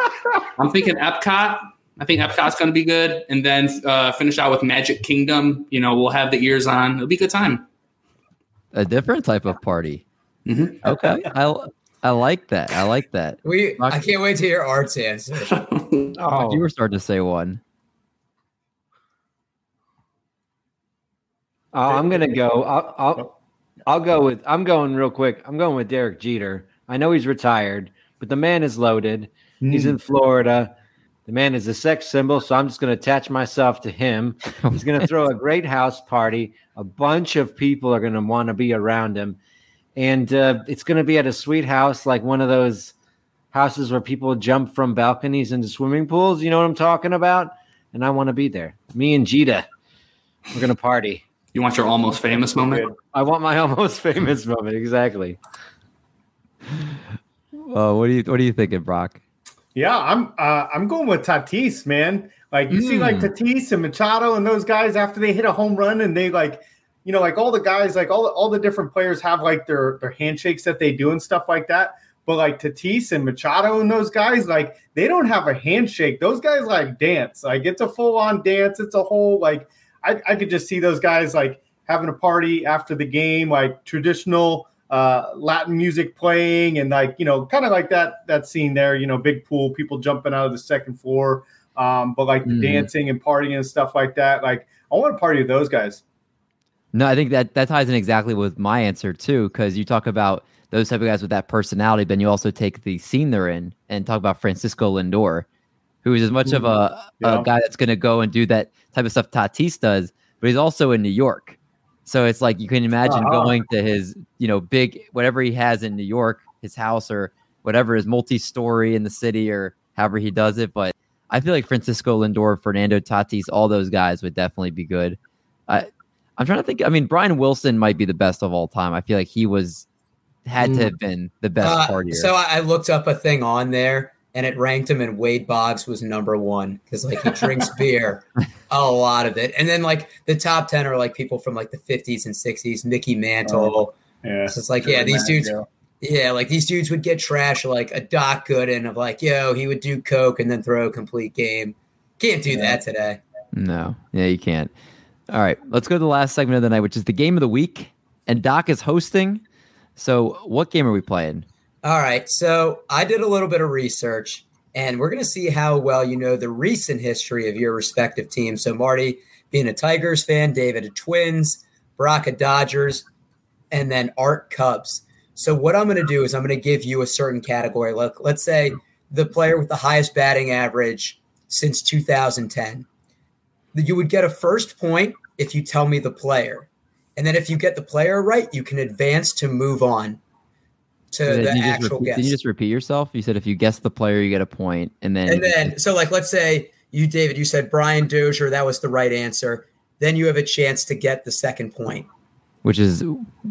I'm thinking Epcot. I think Epcot's gonna be good, and then uh, finish out with Magic Kingdom. You know, we'll have the ears on. It'll be a good time. A different type of party. Mhm. Okay, I I like that. I like that. We I can't wait to hear Art's answer. Oh, You were starting to say one. Oh, I'm gonna go. I'll, I'll I'll go with. I'm going real quick. I'm going with Derek Jeter. I know he's retired, but the man is loaded. He's Mm. in Florida. The man is a sex symbol, so I'm just going to attach myself to him. He's going to throw a great house party. A bunch of people are going to want to be around him, and uh, it's going to be at a sweet house, like one of those houses where people jump from balconies into swimming pools. You know what I'm talking about? And I want to be there. Me and Jeter, we're going to party. You want your almost famous moment? I want my almost famous moment. Exactly. Uh, what do you What are you thinking, Brock? Yeah, I'm uh, I'm going with Tatis, man. Like you see, like Tatis and Machado and those guys after they hit a home run and they like, you know, like all the guys, like all the, all the different players have like their their handshakes that they do and stuff like that. But like Tatis and Machado and those guys, like they don't have a handshake. Those guys like dance. Like it's a full on dance. It's a whole like I, I could just see those guys like having a party after the game, like traditional uh, Latin music playing, and like you know, kind of like that that scene there. You know, big pool, people jumping out of the second floor, um, but like the Mhm. dancing and partying and stuff like that. Like I want to party with those guys. No, I think that that ties in exactly with my answer too, because you talk about those type of guys with that personality, but then you also take the scene they're in and talk about Francisco Lindor, who is as much of a, Yeah. a guy that's going to go and do that type of stuff Tatis does, but he's also in New York. So it's like you can imagine Uh-huh. going to his, you know, big whatever he has in New York, his house or whatever is multi-story in the city or however he does it. But I feel like Francisco Lindor, Fernando Tatis, all those guys would definitely be good. I, I'm trying to think. I mean, Brian Wilson might be the best of all time. I feel like he was had to Mm. have been the best Uh, partier. so I looked up a thing on there and it ranked him and Wade Boggs was number one because like he drinks beer, a lot of it. And then like the top 10 are like people from like the 50s and 60s, Mickey Mantle. Oh, yeah, So it's like, yeah, these dudes, yeah, like these dudes would get trash like a Doc Gooden of like, yo, he would do coke and then throw a complete game. Can't do Yeah. that today. no, yeah, you can't. All right, let's go to the last segment of the night, which is the game of the week. And Doc is hosting. So, what game are we playing? All right. So I did a little bit of research and we're going to see how well you know the recent history of your respective teams. So, Marty, being a Tigers fan, David, a Twins, Brock, a Dodgers, and then Art, Cubs. So, what I'm going to do is I'm going to give you a certain category. Look, let's say the player with the highest batting average since 2010. You would get a first point if you tell me the player. And then if you get the player right, you can advance to move on to Did the you, just actual repeat, guess. did you just repeat yourself? You said if you guess the player, you get a point, and then and then, so like, let's say you, David, you said Brian Dozier, that was the right answer. Then you have a chance to get the second point. which is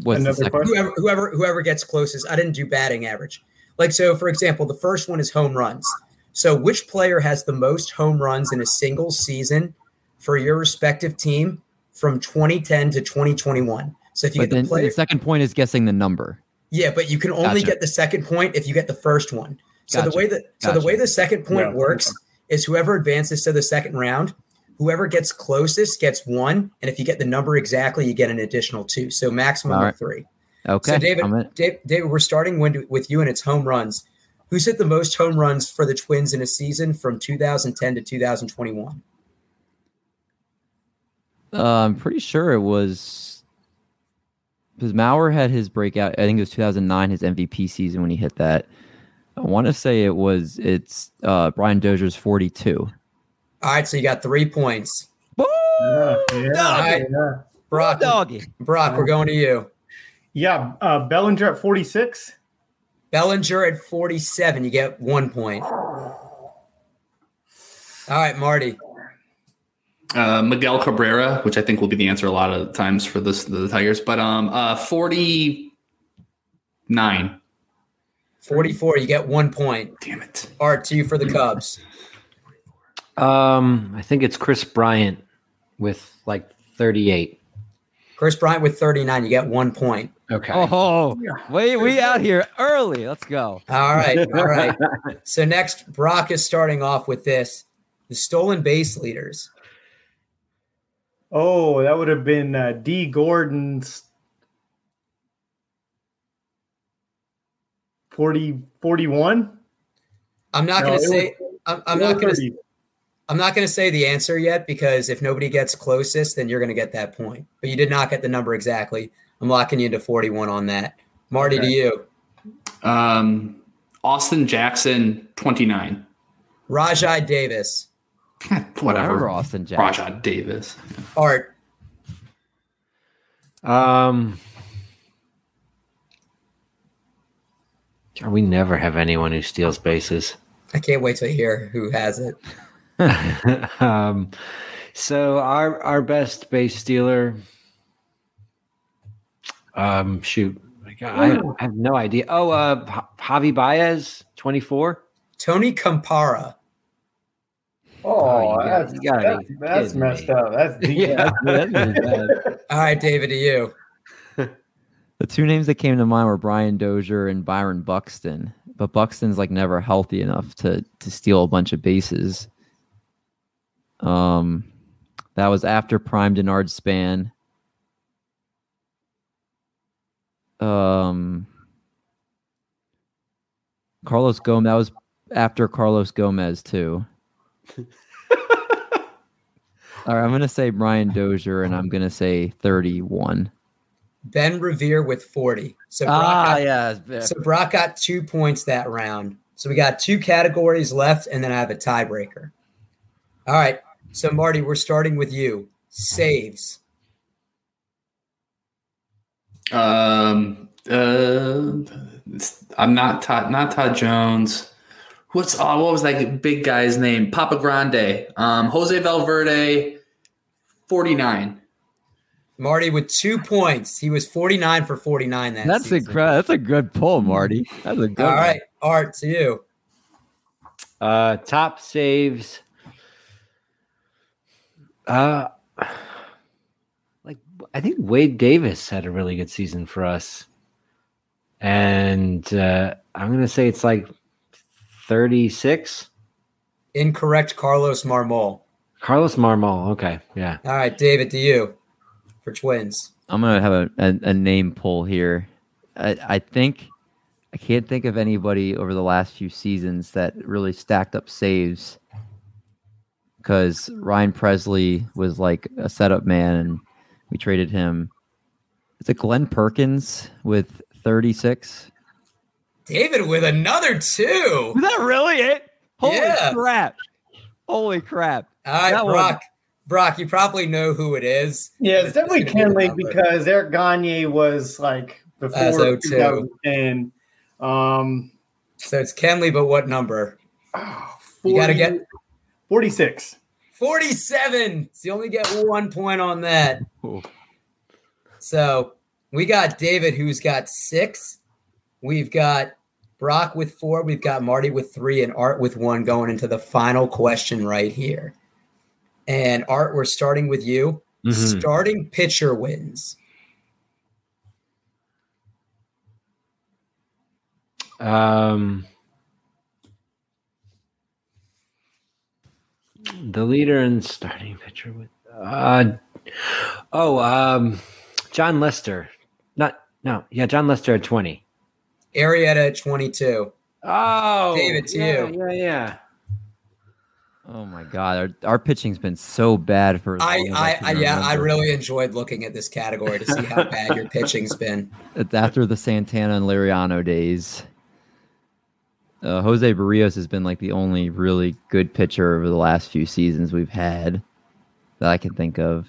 what's the Another second? Whoever, whoever, whoever gets closest. I didn't do batting average. Like, so for example, the first one is home runs. So, which player has the most home runs in a single season for your respective team from 2010 to 2021? So, if you But get then the player, the second point is guessing the number. Yeah, but you can only Gotcha. get the second point if you get the first one. So Gotcha. the way that so the way the second point Yeah. works is whoever advances to the second round, whoever gets closest gets one, and if you get the number exactly, you get an additional two. So maximum All of three. Okay, So David, I'm Dave, David, we're starting when, with you and it's home runs. Who's hit the most home runs for the Twins in a season from 2010 to 2021? Uh, I'm pretty sure it was because Mauer had his breakout. I think it was 2009, his MVP season when he hit that. I want to say it was it's uh, Brian Dozier's 42. All right, so you got three points. Yeah, yeah, Doggy. yeah. Brock, Doggy. Brock, we're going to you. Yeah, uh, Bellinger at 46. Bellinger at 47, you get one point. All right, Marty. Uh, Miguel Cabrera, which I think will be the answer a lot of times for this the Tigers, but um, uh, forty nine. 44, you get one point. Damn it! Art, to for the Cubs. Um, I think it's Kris Bryant with like 38. Kris Bryant with 39. You get one point. Okay. Oh, wait, we out here early. Let's go. All right. All right. so next, Brock is starting off with this the stolen base leaders. Oh, that would have been uh, Dee Gordon's 40, 41. I'm not No, going to it say. I'm, I'm not going to. 30. I'm not going to say the answer yet because if nobody gets closest, then you're going to get that point. But you did not get the number exactly. I'm locking you into 41 on that. Marty, to you. Um, Austin Jackson, 29. Rajai Davis. Remember Whatever. Austin Jackson. Rajai Davis. Art. Um, we never have anyone who steals bases. I can't wait to hear who has it. um, so our our best base stealer. Um, shoot, I, I have no idea. Oh, uh, J- Javi Baez, twenty four. Tony Campana. Oh, you gotta- that's, gotta that's, that's messed me. up. That's deep. Yeah, that's really bad. All right, David, to you. The two names that came to mind were Brian Dozier and Byron Buxton, but Buxton's like never healthy enough to to steal a bunch of bases. Um, that was after Prime Denard Span. Um, Carlos Gomez. That was after Carlos Gomez too. All right, I'm gonna say Brian Dozier, and I'm gonna say 31. Ben Revere with 40. So Brock, Ah, got, yeah. so Brock got two points that round. So we got two categories left, and then I have a tiebreaker. All right. So Marty, we're starting with you. Saves. Um, uh, I'm not Todd, not Todd Jones. What's oh, what was that big guy's name? Papa Grande. Um, Jose Valverde, 49. Marty with two points. He was 49 for 49 that That's incredible. That's a good pull, Marty. That's a good. All one. right. Art to you. Uh, top saves. Uh, like I think Wade Davis had a really good season for us, and uh, I'm gonna say it's like 36. Incorrect, Carlos Marmol. Carlos Marmol. Okay, yeah. All right, David, to you for twins. I'm gonna have a, a, a name pull here. I, I think I can't think of anybody over the last few seasons that really stacked up saves. Because Ryan Pressly was like a setup man, and we traded him. Is it Glen Perkins with 36? David with another two. Is that really it? Holy Yeah. crap! Holy crap! All right, That one- Brock. Brock, you probably know who it is. Yeah, it's definitely It's gonna be Kenley because Eric Gagne was like before As 02. 2010. Um, So it's Kenley, but what number? oh, You gotta get- 46. 47. So you only get one point on that. Ooh. So we got David, who's got six. We've got Brock with four. We've got Marty with three and Art with one going into the final question right here. And Art, we're starting with you. Mhm. Starting pitcher wins. Um, the leader in starting pitcher with uh oh um Jon Lester. Not no, yeah, Jon Lester at 20. Arrieta at 22. Oh David, to yeah, you. Yeah, yeah. Oh my god, our, our pitching's been so bad for. as I, as I, can I yeah, I really enjoyed looking at this category to see how bad your pitching's been. It's after the Santana and Liriano days. Uh, Jose Berrios has been like the only really good pitcher over the last few seasons we've had that I can think of.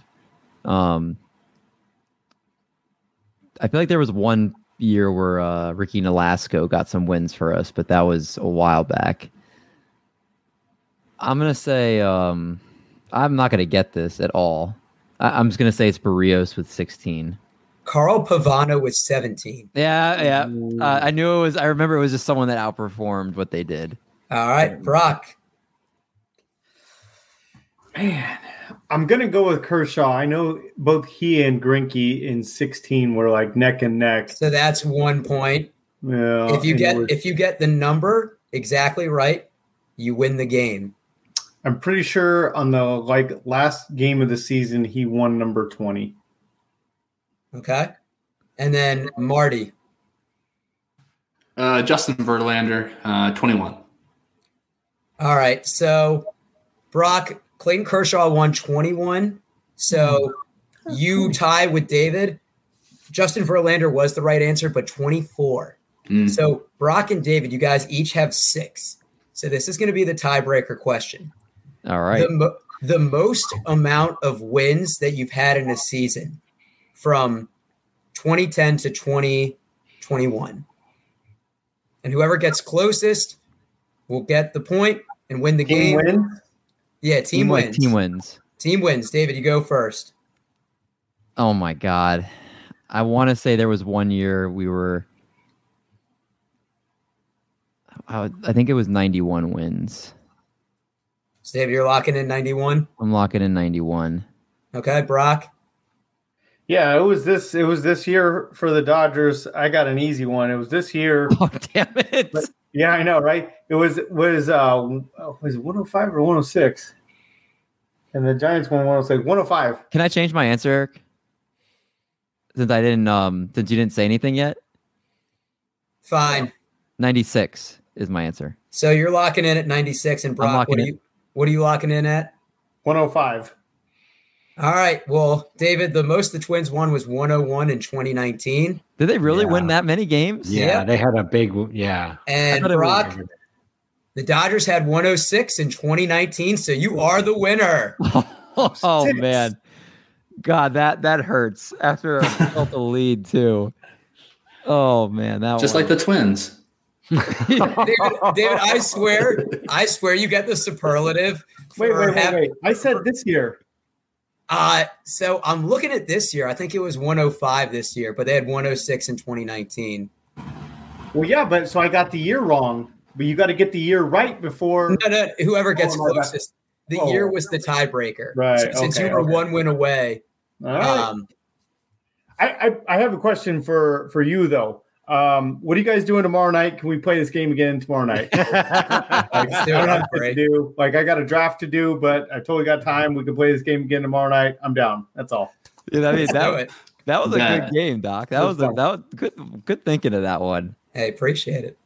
Um, I feel like there was one year where uh, Ricky Nolasco got some wins for us, but that was a while back. I'm gonna say um, I'm not gonna get this at all. I- I'm just gonna say it's Berrios with 16. Carl Pavano with 17. Yeah, yeah. Uh, I knew it was. I remember it was just someone that outperformed what they did. All right, Brock. Man, I'm gonna go with Kershaw. I know both he and Greinke in 16 were like neck and neck. So that's one point. Yeah, if you get if you get the number exactly right, you win the game. I'm pretty sure on the like last game of the season he won number 20. Okay. And then Marty. Uh, Justin Verlander, uh, 21. All right. So Brock, Clayton Kershaw won 21. So you tie with David. Justin Verlander was the right answer, but 24. Mm. So Brock and David, you guys each have six. So this is going to be the tiebreaker question. All right. The, mo- the most amount of wins that you've had in a season from 2010 to 2021. And whoever gets closest will get the point and win the Game game. win. Yeah, team, like wins. Team wins. Team wins. David, you go first. Oh my god. I want to say there was one year we were. I, think it was 91 wins. So David, you're locking in 91. I'm locking in 91. Okay, Brock. Yeah, it was this. It was this year for the Dodgers. I got an easy one. It was this year. Oh damn it! But- Yeah, I know, right? It was was uh was it 105 or 106? And the Giants won 106. 105. Can I change my answer, Eric? Since I didn't, um, since you didn't say anything yet, Fine. 96 is my answer. So you're locking in at 96. And Brock, what are, you, what are you locking in at? 105. All right. Well, David, the most the Twins won was 101 in 2019. Did they really win that many games? Yeah, Yeah. they had a big yeah. And thought it was- Brock, the Dodgers had 106 in 2019. So you are the winner. oh Six. man, God, that that hurts. After I felt the lead too. Oh man, that Just one. like the Twins. David, David, I swear, I swear you get the superlative. Wait, wait, wait, hap- wait. I said this year. Uh, so I'm looking at this year. I think it was 105 this year, but they had 106 in 2019. Well, yeah, but so I got the year wrong. But you got to get the year right before. No, no, whoever gets Oh, closest. The Oh. year was the tiebreaker. Right, So since okay, you were okay. one win away. All right. Um, I, I I have a question for for you though. Um, what are you guys doing tomorrow night? Can we play this game again tomorrow night? Like, I it, don't have to do. Like I got a draft to do, but I totally got time. We can play this game again tomorrow night. I'm down. That's all. Yeah, I mean that, it. that was a Yeah. good game, Doc. That was was a, that was good good thinking of that one. Hey, appreciate it.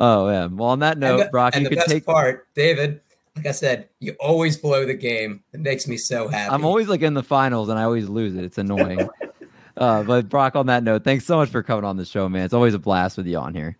Oh yeah. Well, on that note, the, Brock, and you the could best take. part, David, like I said, you always blow the game. It makes me so happy. I'm always like in the finals and I always lose it. It's annoying. uh, but Brock, on that note, thanks so much for coming on the show, man. It's always a blast with you on here.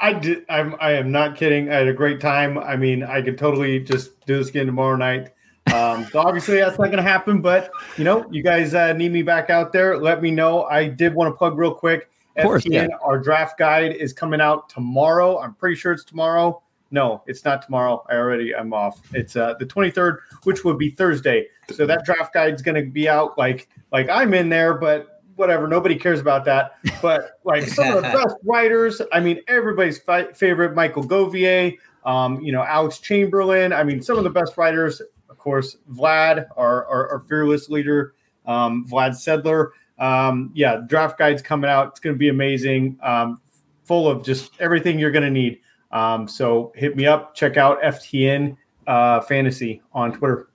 I did. I'm. I am not kidding. I had a great time. I mean, I could totally just do this again tomorrow night. Um, so obviously that's not going to happen. But you know, you guys uh, need me back out there. Let me know. I did want to plug real quick. Of course, FTN, our draft guide is coming out tomorrow. I'm pretty sure it's tomorrow. No, it's not tomorrow. I already I'm off. It's uh, the 23rd, which would be Thursday. So that draft guide is going to be out. Like like I'm in there, but whatever. Nobody cares about that. But like some of the best writers. I mean, everybody's fi- favorite Michael Govier. Um, you know, Alex Chamberlain. I mean, some of the best writers. Of course, Vlad, our our, our fearless leader, um, Vlad Sedler. Um, yeah, draft guide's coming out. It's going to be amazing. Um, full of just everything you're going to need. Um, so hit me up. Check out FTN uh, Fantasy on Twitter.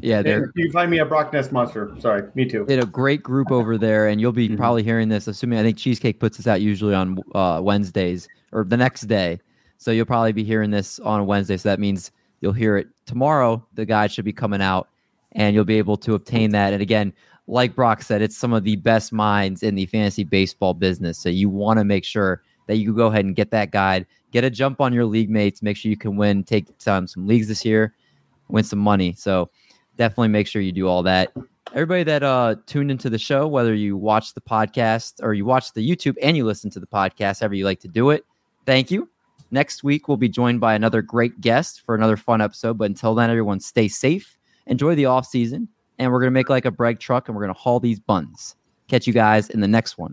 Yeah, they're you can find me at Brock Nest Monster. Sorry, me too. did a great group over there, and you'll be Mhm. probably hearing this. Assuming I think Cheesecake puts this out usually on uh, Wednesdays or the next day, so you'll probably be hearing this on Wednesday. So that means you'll hear it tomorrow. The guide should be coming out, and you'll be able to obtain that. And again, like Brock said, it's some of the best minds in the fantasy baseball business. So you want to make sure that you go ahead and get that guide, get a jump on your league mates, make sure you can win, take some some leagues this year, win some money. So definitely make sure you do all that. Everybody that uh tuned into the show whether you watch the podcast or you watch the youtube and you listen to the podcast however you like to do it thank you. Next week we'll be joined by another great guest for another fun episode. But until then everyone stay safe. Enjoy the off season and we're gonna make like a brag truck and we're gonna haul these buns. Catch you guys in the next one